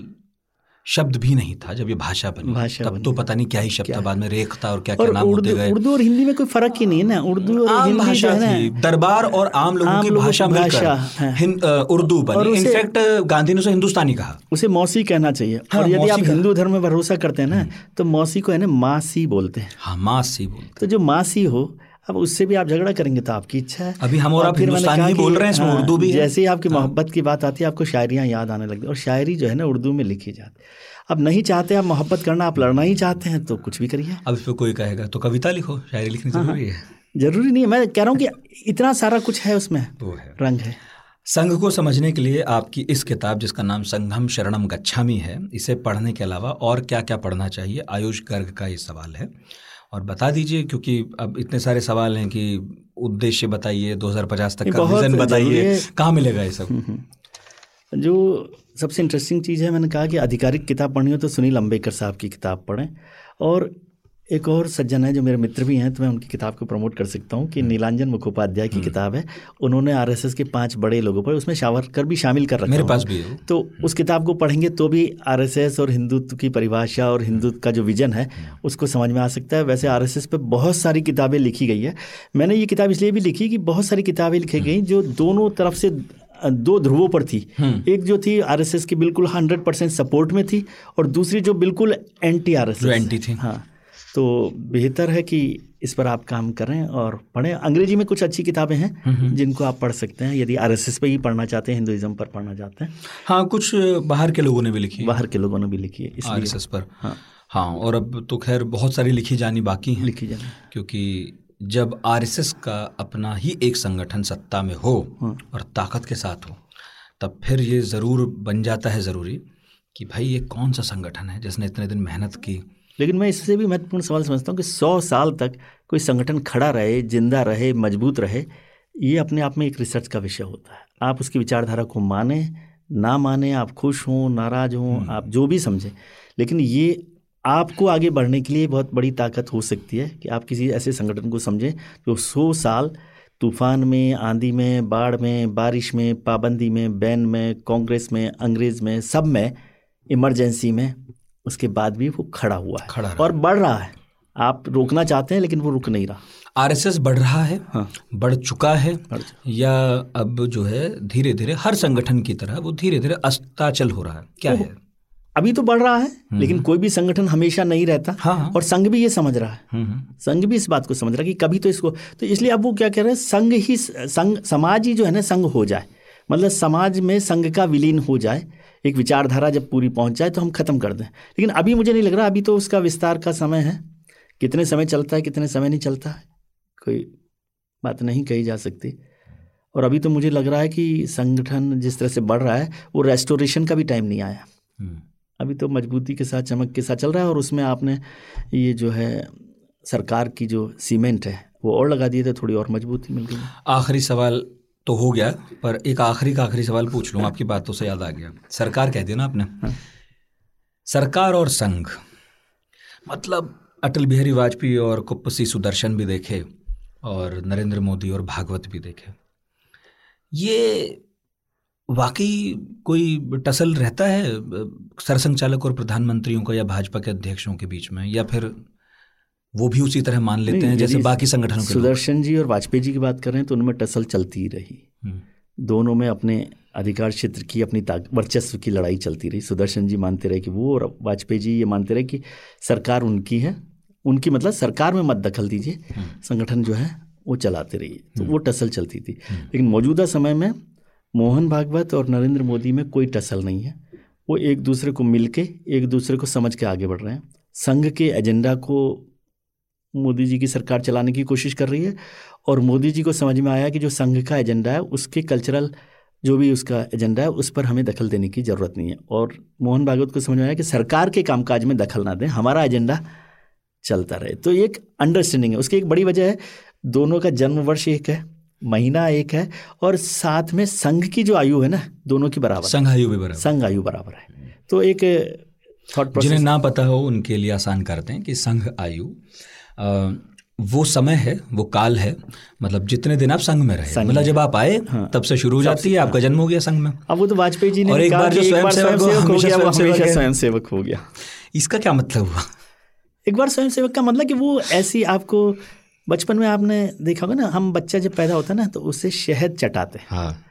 शब्द भी नहीं था जब ये भाषा बनी। भाषा तब बनी। तो पता नहीं क्या ही शब्द था बाद में रेख था और क्या और क्या नाम होते गए। उर्दू और हिंदी में कोई फ़र्क ही नहीं है ना? उर्दू और आम हिंदी भाषा है थी दरबार और आम लोगों आम की भाषा मिलकर हाँ। उर्दू बनी। इनफैक्ट गांधी ने उसे हिंदुस्तानी कहा। उसे मौसी कहना चाहिए। हाँ, और यदि आप हिंदू धर्म में भरोसा करते हैं ना तो मौसी को है ना मासी बोलते हैं। हाँ मासी बोलते तो जो मासी हो अब उससे भी आप झगड़ा करेंगे तो आपकी इच्छा है। अभी हम और आप हिंदुस्तानी ही बोल रहे हैं, इसमें हाँ, उर्दू भी जैसे ही आपकी मोहब्बत की बात आती है आपको शायरियाँ याद आने लगती है। और शायरी जो है ना उर्दू में लिखी जाती है। अब नहीं चाहते आप मोहब्बत करना आप लड़ना ही चाहते हैं तो कुछ भी करिए। अब इस पे कोई कहेगा तो कविता लिखो शायरी लिखनी हाँ, ज़रूरी है। ज़रूरी नहीं है। मैं कह रहा हूँ कि इतना सारा कुछ है उसमें। वो है। रंग है। संघ को समझने के लिए आपकी इस किताब जिसका नाम संघम शरणम गच्छामी है इसे पढ़ने के अलावा और क्या क्या पढ़ना चाहिए? आयुष गर्ग का ये सवाल है। और बता दीजिए क्योंकि अब इतने सारे सवाल हैं कि उद्देश्य बताइए 2050 तक का विजन बताइए कहाँ मिलेगा ये सब? जो सबसे इंटरेस्टिंग चीज़ है मैंने कहा कि आधिकारिक किताब पढ़नी हो तो सुनील अम्बेकर साहब की किताब पढ़ें और एक और सज्जन है जो मेरे मित्र भी हैं तो मैं उनकी किताब को प्रमोट कर सकता हूँ कि हम्म। नीलांजन मुखोपाध्याय की हम्म। किताब है। उन्होंने आरएसएस के पाँच बड़े लोगों पर उसमें शावरकर भी शामिल कर रखा मेरे पास भी है तो हम्म। उस किताब को पढ़ेंगे तो भी आरएसएस और हिंदुत्व की परिभाषा और हिंदुत्व का जो विजन है उसको समझ में आ सकता है। वैसे आर पे बहुत सारी किताबें लिखी गई है। मैंने ये किताब इसलिए भी लिखी कि बहुत सारी किताबें लिखी गई जो दोनों तरफ़ से दो ध्रुवों पर थी। एक जो थी आरएसएस की बिल्कुल हंड्रेड परसेंट सपोर्ट में थी और दूसरी जो बिल्कुल एंटी आरएसएस एंटी थी। हाँ। तो बेहतर है कि इस पर आप काम करें और पढ़ें। अंग्रेज़ी में कुछ अच्छी किताबें हैं जिनको आप पढ़ सकते हैं। यदि आरएसएस पे ही पढ़ना चाहते हैं हिंदुज़म पर पढ़ना चाहते हैं। हाँ कुछ बाहर के लोगों ने भी लिखी बाहर के लोगों ने भी लिखी है आरएसएस पर। हाँ। हाँ और अब तो खैर बहुत सारी लिखी जानी बाकी हैं। लिखी जानी। क्योंकि जब आरएसएस का अपना ही एक संगठन सत्ता में हो हाँ। और ताकत के साथ हो तब फिर ये ज़रूर बन जाता है ज़रूरी कि भाई ये कौन सा संगठन है जिसने इतने दिन मेहनत की लेकिन मैं इससे भी महत्वपूर्ण सवाल समझता हूँ कि सौ साल तक कोई संगठन खड़ा रहे ज़िंदा रहे मज़बूत रहे ये अपने आप में एक रिसर्च का विषय होता है आप उसकी विचारधारा को माने ना माने आप खुश हों नाराज़ हों हम्म। आप जो भी समझें लेकिन ये आपको आगे बढ़ने के लिए बहुत बड़ी ताकत हो सकती है कि आप किसी ऐसे संगठन को समझें जो सौ साल तूफ़ान में आंधी में बाढ़ में बारिश में पाबंदी में बैन में कांग्रेस में अंग्रेज़ में सब में इमरजेंसी में उसके बाद भी वो खड़ा हुआ है खड़ा और बढ़ रहा है। आप रोकना चाहते हैं लेकिन वो रुक नहीं रहा। आरएसएस बढ़ रहा है हाँ। बढ़ चुका है बढ़ या अब जो है धीरे धीरे हर संगठन की तरह वो धीरे धीरे अस्ताचल हो रहा है। क्या तो है? अभी तो बढ़ रहा है हम्म। लेकिन कोई भी संगठन हमेशा नहीं रहता। हाँ, हाँ। और संघ भी ये समझ रहा है। हम्म, हम्म। संघ भी इस बात को समझ रहा है कि कभी तो इसको तो इसलिए अब वो क्या कह रहे हैं संघ ही संघ समाज ही जो है ना संघ हो जाए। मतलब समाज में संघ का विलीन हो जाए। एक विचारधारा जब पूरी पहुँच जाए तो हम खत्म कर दें। लेकिन अभी मुझे नहीं लग रहा अभी तो उसका विस्तार का समय है। कितने समय चलता है कितने समय नहीं चलता है कोई बात नहीं कही जा सकती। और अभी तो मुझे लग रहा है कि संगठन जिस तरह से बढ़ रहा है वो रेस्टोरेशन का भी टाइम नहीं आया। हम्म। अभी तो मजबूती के साथ चमक के साथ चल रहा है और उसमें आपने ये जो है सरकार की जो सीमेंट है वो और लगा दिए थे थोड़ी और मजबूती मिल गई। आखिरी सवाल तो हो गया पर एक आखिरी का आखिरी सवाल पूछ लूँ आपकी बातों से याद आ गया। सरकार कह दिया ना आपने? हाँ। सरकार और संघ मतलब अटल बिहारी वाजपेयी और कुप्पसी सुदर्शन भी देखे और नरेंद्र मोदी और भागवत भी देखे। ये वाकई कोई टसल रहता है सरसंघचालक और प्रधानमंत्रियों का या भाजपा के अध्यक्षों के बीच में या फिर वो भी उसी तरह मान लेते हैं जैसे बाकी संगठनों के सुदर्शन जी और वाजपेयी जी की बात कर रहे हैं तो उनमें टसल चलती ही रही। हम्म। दोनों में अपने अधिकार क्षेत्र की अपनी वर्चस्व की लड़ाई चलती रही। सुदर्शन जी मानते रहे कि वो और वाजपेयी जी ये मानते रहे कि सरकार उनकी है। उनकी मतलब सरकार में मत दखल दीजिए। हम्म। संगठन जो है वो चलाते रहिए। तो वो हम्म। टसल चलती थी। लेकिन मौजूदा समय में मोहन भागवत और नरेंद्र मोदी में कोई टसल नहीं है। वो एक दूसरे को मिल के एक दूसरे को समझ के आगे बढ़ रहे हैं। संघ के एजेंडा को मोदी जी की सरकार चलाने की कोशिश कर रही है। और मोदी जी को समझ में आया कि जो संघ का एजेंडा है उसके कल्चरल जो भी उसका एजेंडा है उस पर हमें दखल देने की ज़रूरत नहीं है। और मोहन भागवत को समझ में आया कि सरकार के कामकाज में दखल ना दें हमारा एजेंडा चलता रहे। तो एक अंडरस्टैंडिंग है। उसकी एक बड़ी वजह है दोनों का जन्म वर्ष एक है महीना एक है और साथ में संघ की जो आयु है ना दोनों की बराबर। संघ आयु भी बराबर। संघ आयु बराबर है। तो एक थॉट जिन्हें ना पता हो उनके लिए आसान करते हैं कि संघ आयु वो समय है वो काल है मतलब जितने दिन आप संघ में रहे मतलब जब आप आए हाँ, तब से शुरू हो जाती है आपका जन्म हो गया संघ में। अब वो तो वाजपेयी जी ने और एक बार जो स्वयं सेवक हमेशा स्वयं सेवक हो। गया। इसका क्या मतलब हुआ? एक बार स्वयं सेवक का मतलब कि वो ऐसी आपको बचपन में आपने देखा होगा ना हम बच्चा जब पैदा होता है ना तो उससे शहद चटाते हैं। हाँ।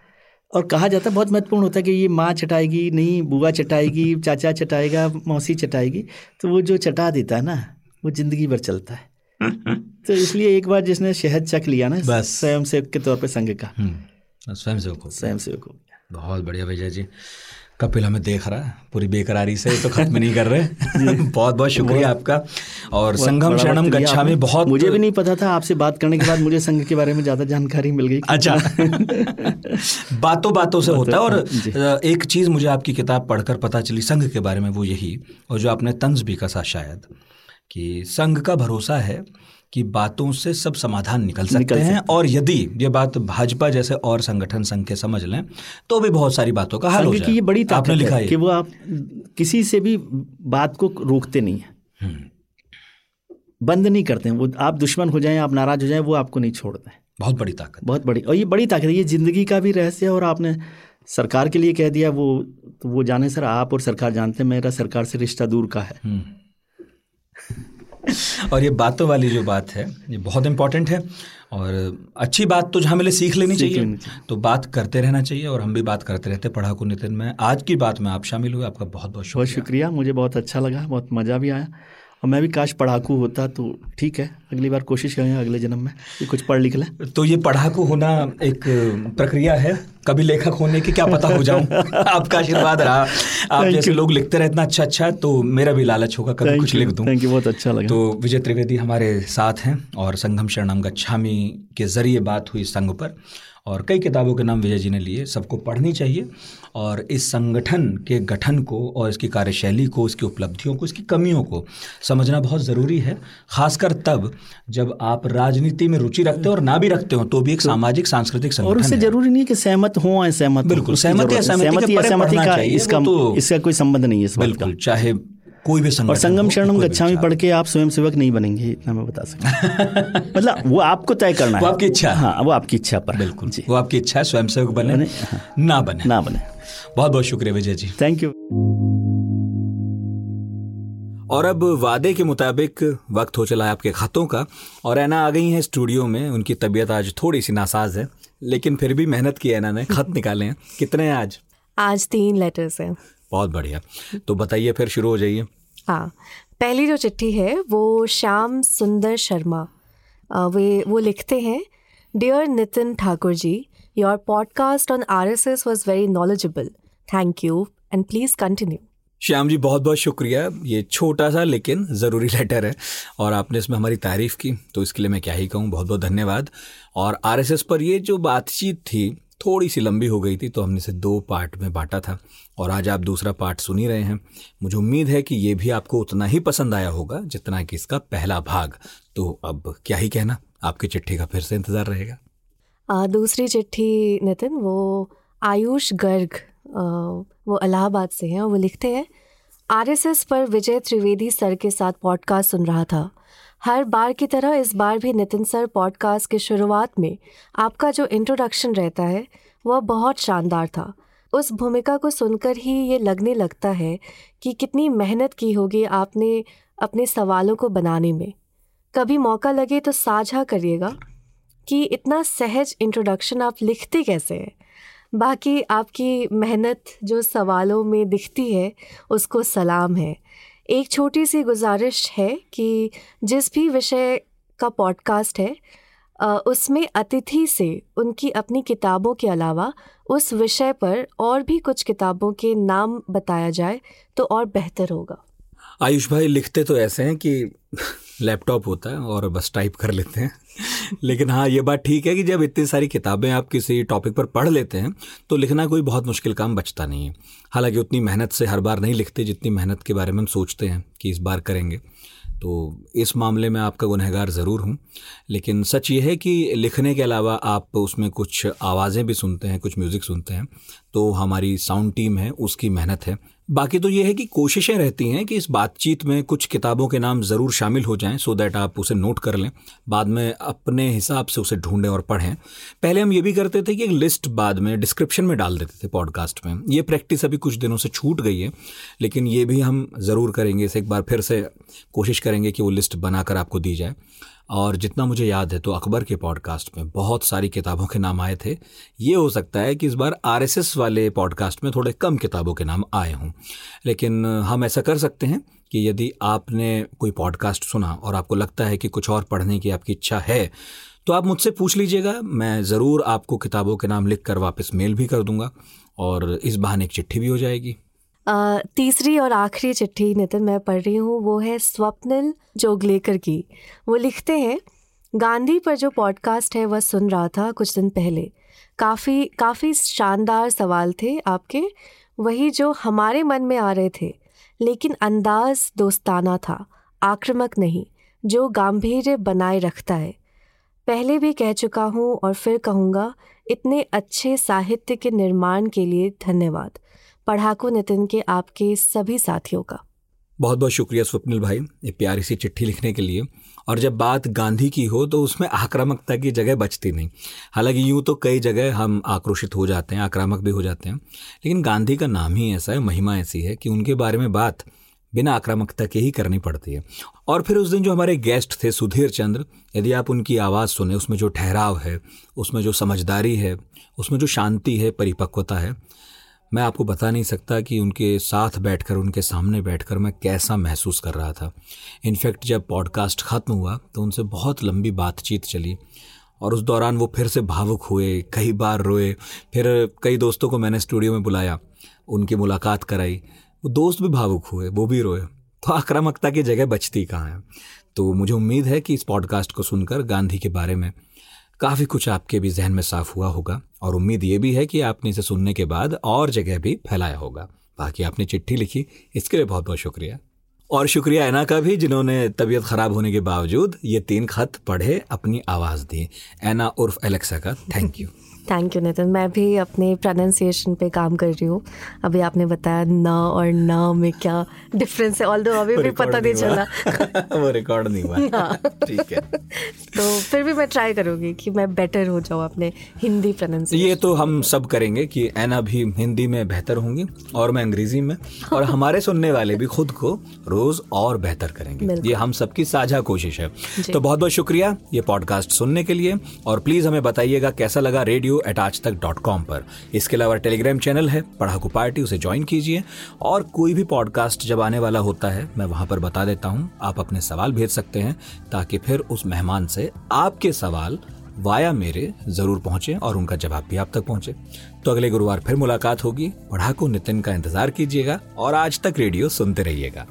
और कहा जाता है बहुत महत्वपूर्ण होता है कि ये माँ चटाएगी नहीं बुआ चटाएगी <laughs> चाचा चटाएगा मौसी चटाएगी तो वो जो चटा देता है ना वो ज़िंदगी भर चलता है। <laughs> तो इसलिए एक बार जिसने शहद चख लिया ना बस। स्वयं सेवक के तौर पे संघ का। स्वयं सेवक स्वयं सेवक बहुत बढ़िया विजय जी। कपिल हमें देख रहा है पूरी बेकरारी से तो खत्म नहीं कर रहे। <laughs> बहुत बहुत शुक्रिया आपका। और संगम शरणम गच्छा में बहुत मुझे भी नहीं पता था आपसे बात करने के बाद मुझे संघ के बारे में ज़्यादा जानकारी मिल गई। अच्छा। <laughs> बातों बातों से होता है। और एक चीज़ मुझे आपकी किताब पढ़कर पता चली संघ के बारे में वो यही और जो आपने तंज भी कसा शायद। कि संघ का भरोसा है कि बातों से सब समाधान निकल सकते निकल हैं और यदि ये बात भाजपा जैसे और संगठन संघ के समझ लें तो भी बहुत सारी बातों का हल हो जाए की ये बड़ी आपने ताकत लिखा है है कि वो आप किसी से भी बात को रोकते नहीं है। हम्म। बंद नहीं करते हैं। वो आप दुश्मन हो जाएँ आप नाराज़ हो जाएँ वो आपको नहीं छोड़ते हैं। बहुत बड़ी ताकत। बहुत बड़ी और ये बड़ी ताकत है। ये ज़िंदगी का भी रहस्य है और आपने सरकार के लिए कह दिया वो तो वो जाने सर आप और सरकार जानते हैं मेरा सरकार से रिश्ता दूर का है। हम्म। <laughs> और ये बातों वाली जो बात है ये बहुत इंपॉर्टेंट है और अच्छी बात तो जहाँ मिले सीख लेनी सीख चाहिए। तो बात करते रहना चाहिए और हम भी बात करते रहते पढ़ाकू नितिन में। आज की बात में आप शामिल हुए आपका बहुत बहुत शुक्रिया मुझे बहुत अच्छा लगा बहुत मज़ा भी आया। और मैं भी काश पढ़ाकू होता तो ठीक है अगली बार कोशिश करेंगे अगले जन्म में कि कुछ पढ़ लिख लें। तो ये पढ़ाकू होना एक प्रक्रिया है? कभी लेखक होने की क्या पता हो जाऊँ? <laughs> आपका आशीर्वाद रहा। आप जैसे लोग लिखते रहे इतना अच्छा अच्छा तो मेरा भी लालच होगा कभी कुछ लिख दूँ। थैंक यू बहुत अच्छा लगा। तो विजय त्रिवेदी हमारे साथ हैं और संगम शरणम गच्छामी के ज़रिए बात हुई संघ पर और कई किताबों के नाम विजय जी ने लिए। सबको पढ़नी चाहिए। और इस संगठन के गठन को और इसकी कार्यशैली को इसकी उपलब्धियों को इसकी कमियों को समझना बहुत ज़रूरी है खासकर तब जब आप राजनीति में रुचि रखते हो और ना भी रखते हो तो भी एक सामाजिक सांस्कृतिक संगठन और उससे ज़रूरी नहीं कि सहमत हो असहमत हो, बिल्कुल, सहमति असहमति के सहमति परे असहमति का इसका तो- इसका कोई संबंध नहीं है बिल्कुल चाहे कोई भी और संगम शरणम भी गच्छामी पढ़ के आप स्वयं सेवक नहीं बनेंगे इतना मैं बता सकता <laughs> मतलब वो आपको तय करना वो है। आपकी इच्छा हाँ। वो आपकी इच्छा पर बिल्कुल जी। वो आपकी इच्छा है स्वयंसेवक बने बने, हाँ, ना बने। ना बने। बहुत बहुत शुक्रिया विजय जी। थैंक यू और अब वादे के मुताबिक वक्त हो चला है आपके खतों का और ऐना आ गई हैं स्टूडियो में उनकी तबीयत आज थोड़ी सी नासाज है लेकिन फिर भी मेहनत की ऐना ने खत निकाले हैं। कितने हैं आज? आज तीन लेटर्स हैं। बहुत बढ़िया। तो बताइए फिर शुरू हो जाइए। हाँ पहली जो चिट्ठी है वो श्याम सुंदर शर्मा वे वो लिखते हैं dear Nitin Thakur ji on R S S was very knowledgeable thank you and please continue Shyam ji, बहुत बहुत शुक्रिया। ये छोटा सा लेकिन ज़रूरी लेटर है, और आपने इसमें हमारी तारीफ़ की तो इसके लिए मैं क्या ही कहूँ, बहुत बहुत धन्यवाद। और आरएसएस पर ये जो बातचीत थी थोड़ी सी लंबी हो गई थी तो हमने इसे दो पार्ट में बांटा था, और आज आप दूसरा पार्ट सुन ही रहे हैं। मुझे उम्मीद है कि ये भी आपको उतना ही पसंद आया होगा, जितना कि इसका पहला भाग। तो अब क्या ही कहना, आपकी चिट्ठी का फिर से इंतज़ार रहेगा। दूसरी चिट्ठी नितिन, वो आयुष गर्ग वो इलाहाबाद से हैं और वो लिखते हैं, आरएसएस पर विजय त्रिवेदी सर के साथ पॉडकास्ट सुन रहा था। हर बार की तरह इस बार भी नितिन सर पॉडकास्ट की शुरुआत में आपका जो इंट्रोडक्शन रहता है, वह बहुत शानदार था। उस भूमिका को सुनकर ही ये लगने लगता है कि कितनी मेहनत की होगी आपने अपने सवालों को बनाने में। कभी मौका लगे तो साझा करिएगा। कि इतना सहज इंट्रोडक्शन आप लिखते कैसे हैं? बाकी आपकी मेहनत जो सवालों में दिखती है, उसको सलाम है। एक छोटी सी गुजारिश है कि जिस भी विषय का पॉडकास्ट है उसमें अतिथि से उनकी अपनी किताबों के अलावा उस विषय पर और भी कुछ किताबों के नाम बताया जाए तो और बेहतर होगा। आयुष भाई लिखते तो ऐसे हैं कि लैपटॉप होता है और बस टाइप कर लेते हैं। लेकिन हाँ ये बात ठीक है कि जब इतनी सारी किताबें आप किसी टॉपिक पर पढ़ लेते हैं तो लिखना कोई बहुत मुश्किल काम बचता नहीं है। हालाँकि उतनी मेहनत से हर बार नहीं लिखते जितनी मेहनत के बारे में हम सोचते हैं कि इस बार करेंगे। तो इस मामले में आपका गुनहगार ज़रूर हूँ। लेकिन सच ये है कि लिखने के अलावा आप उसमें कुछ आवाज़ें भी सुनते हैं, कुछ म्यूज़िक सुनते हैं तो हमारी साउंड टीम है, उसकी मेहनत है। बाकी तो ये है कि कोशिशें रहती हैं कि इस बातचीत में कुछ किताबों के नाम ज़रूर शामिल हो जाएँ सो दैट आप उसे नोट कर लें। बाद में अपने हिसाब से उसे ढूंढें और पढ़ें। पहले हम ये भी करते थे कि एक लिस्ट बाद में डिस्क्रिप्शन में डाल देते थे पॉडकास्ट में। ये प्रैक्टिस अभी कुछ दिनों से छूट गई है, लेकिन ये भी हम ज़रूर करेंगे इसे एक बार फिर से। कोशिश करेंगे कि वो लिस्ट बनाकर आपको दी जाए। और जितना मुझे याद है तो अकबर के पॉडकास्ट में बहुत सारी किताबों के नाम आए थे। ये हो सकता है कि इस बार आरएसएस वाले पॉडकास्ट में थोड़े कम किताबों के नाम आए हों। लेकिन, हम ऐसा कर सकते हैं कि यदि आपने कोई पॉडकास्ट सुना और आपको लगता है कि कुछ और पढ़ने की आपकी इच्छा है तो आप मुझसे पूछ लीजिएगा। मैं ज़रूर आपको किताबों के नाम लिख कर वापस मेल भी कर दूँगा और इस बहाने एक चिट्ठी भी हो जाएगी। तीसरी और आखिरी चिट्ठी नितिन, मैं पढ़ रही हूँ, वो है स्वप्निल जोगलेकर की। वो लिखते हैं, गांधी पर जो पॉडकास्ट है, वह सुन रहा था कुछ दिन पहले। काफ़ी काफ़ी शानदार सवाल थे आपके, वही जो हमारे मन में आ रहे थे। लेकिन अंदाज दोस्ताना था, आक्रामक नहीं, जो गांधीर्य बनाए रखता है। पहले भी कह चुका हूँ और फिर कहूँगा, इतने अच्छे साहित्य के निर्माण के लिए धन्यवाद। पढ़ाकू नितिन के आपके सभी साथियों का। बहुत बहुत शुक्रिया स्वप्निल भाई, ये प्यारी सी चिट्ठी लिखने के लिए। और जब बात गांधी की हो तो उसमें आक्रामकता की जगह बचती नहीं। हालाँकि यूँ तो कई जगह हम आक्रोशित हो जाते हैं, आक्रामक भी हो जाते हैं। लेकिन गांधी का नाम ही ऐसा है, महिमा ऐसी है कि उनके बारे में बात बिना आक्रामकता के ही करनी पड़ती है। और फिर उस दिन जो हमारे गेस्ट थे, सुधीर चंद्र, यदि आप उनकी आवाज़ सुने, उसमें जो ठहराव है, उसमें जो समझदारी है, उसमें जो शांति है, परिपक्वता है मैं आपको बता नहीं सकता कि उनके साथ बैठकर, उनके सामने बैठकर मैं कैसा महसूस कर रहा था। इनफैक्ट जब पॉडकास्ट ख़त्म हुआ तो उनसे बहुत लंबी बातचीत चली और उस दौरान वो फिर से भावुक हुए, कई बार रोए। फिर कई दोस्तों को मैंने स्टूडियो में बुलाया, उनकी मुलाकात कराई। वो दोस्त भी भावुक हुए, वो भी रोए। तो आक्रामकता की जगह बचती कहाँ है? तो मुझे उम्मीद है कि इस पॉडकास्ट को सुनकर गांधी के बारे में काफ़ी कुछ आपके भी जहन में साफ़ हुआ होगा। और उम्मीद ये भी है कि आपने इसे सुनने के बाद और जगह भी फैलाया होगा। बाकी आपने चिट्ठी लिखी, इसके लिए बहुत बहुत शुक्रिया। और शुक्रिया ऐना का भी, जिन्होंने तबीयत खराब होने के बावजूद ये तीन खत पढ़े, अपनी आवाज़ दी। ऐना उर्फ़ एलेक्सा का, thank you. Thank you Nitin मैं भी अपने प्रोनाउंसिएशन पे काम कर रही हूँ। अभी आपने बताया न और न में क्या डिफरेंस है ऑल अभी भी पता नहीं चला। वो रिकॉर्ड नहीं हुआ। <laughs> <laughs> हाँ। ठीक है। तो फिर भी मैं ट्राई करूँगी कि मैं बेटर हो जाऊँ अपने हिंदी प्रोनाउंसिएशन ये तो हम सब करेंगे कि एना भी हिंदी में बेहतर होंगी और मैं अंग्रेज़ी में। और हमारे सुनने वाले भी खुद को रोज और बेहतर करेंगे। ये हम सबकी साझा कोशिश है। तो बहुत बहुत शुक्रिया ये पॉडकास्ट सुनने के लिए। और प्लीज़ हमें बताइएगा कैसा लगा रेडियो रेडियो एट आज तक डॉट कॉम पर। इसके अलावा टेलीग्राम चैनल है, पढ़ाकू पार्टी, उसे ज्वाइन कीजिए। और कोई भी पॉडकास्ट जब आने वाला होता है, मैं वहाँ पर बता देता हूँ, आप अपने सवाल भेज सकते हैं, ताकि फिर उस मेहमान से आपके सवाल वाया मेरे ज़रूर पहुँचे और उनका जवाब भी आप तक पहुँचे। तो अगले गुरुवार फिर मुलाकात होगी। पढ़ाकू नितिन का इंतज़ार कीजिएगा और आज तक रेडियो सुनते रहिएगा।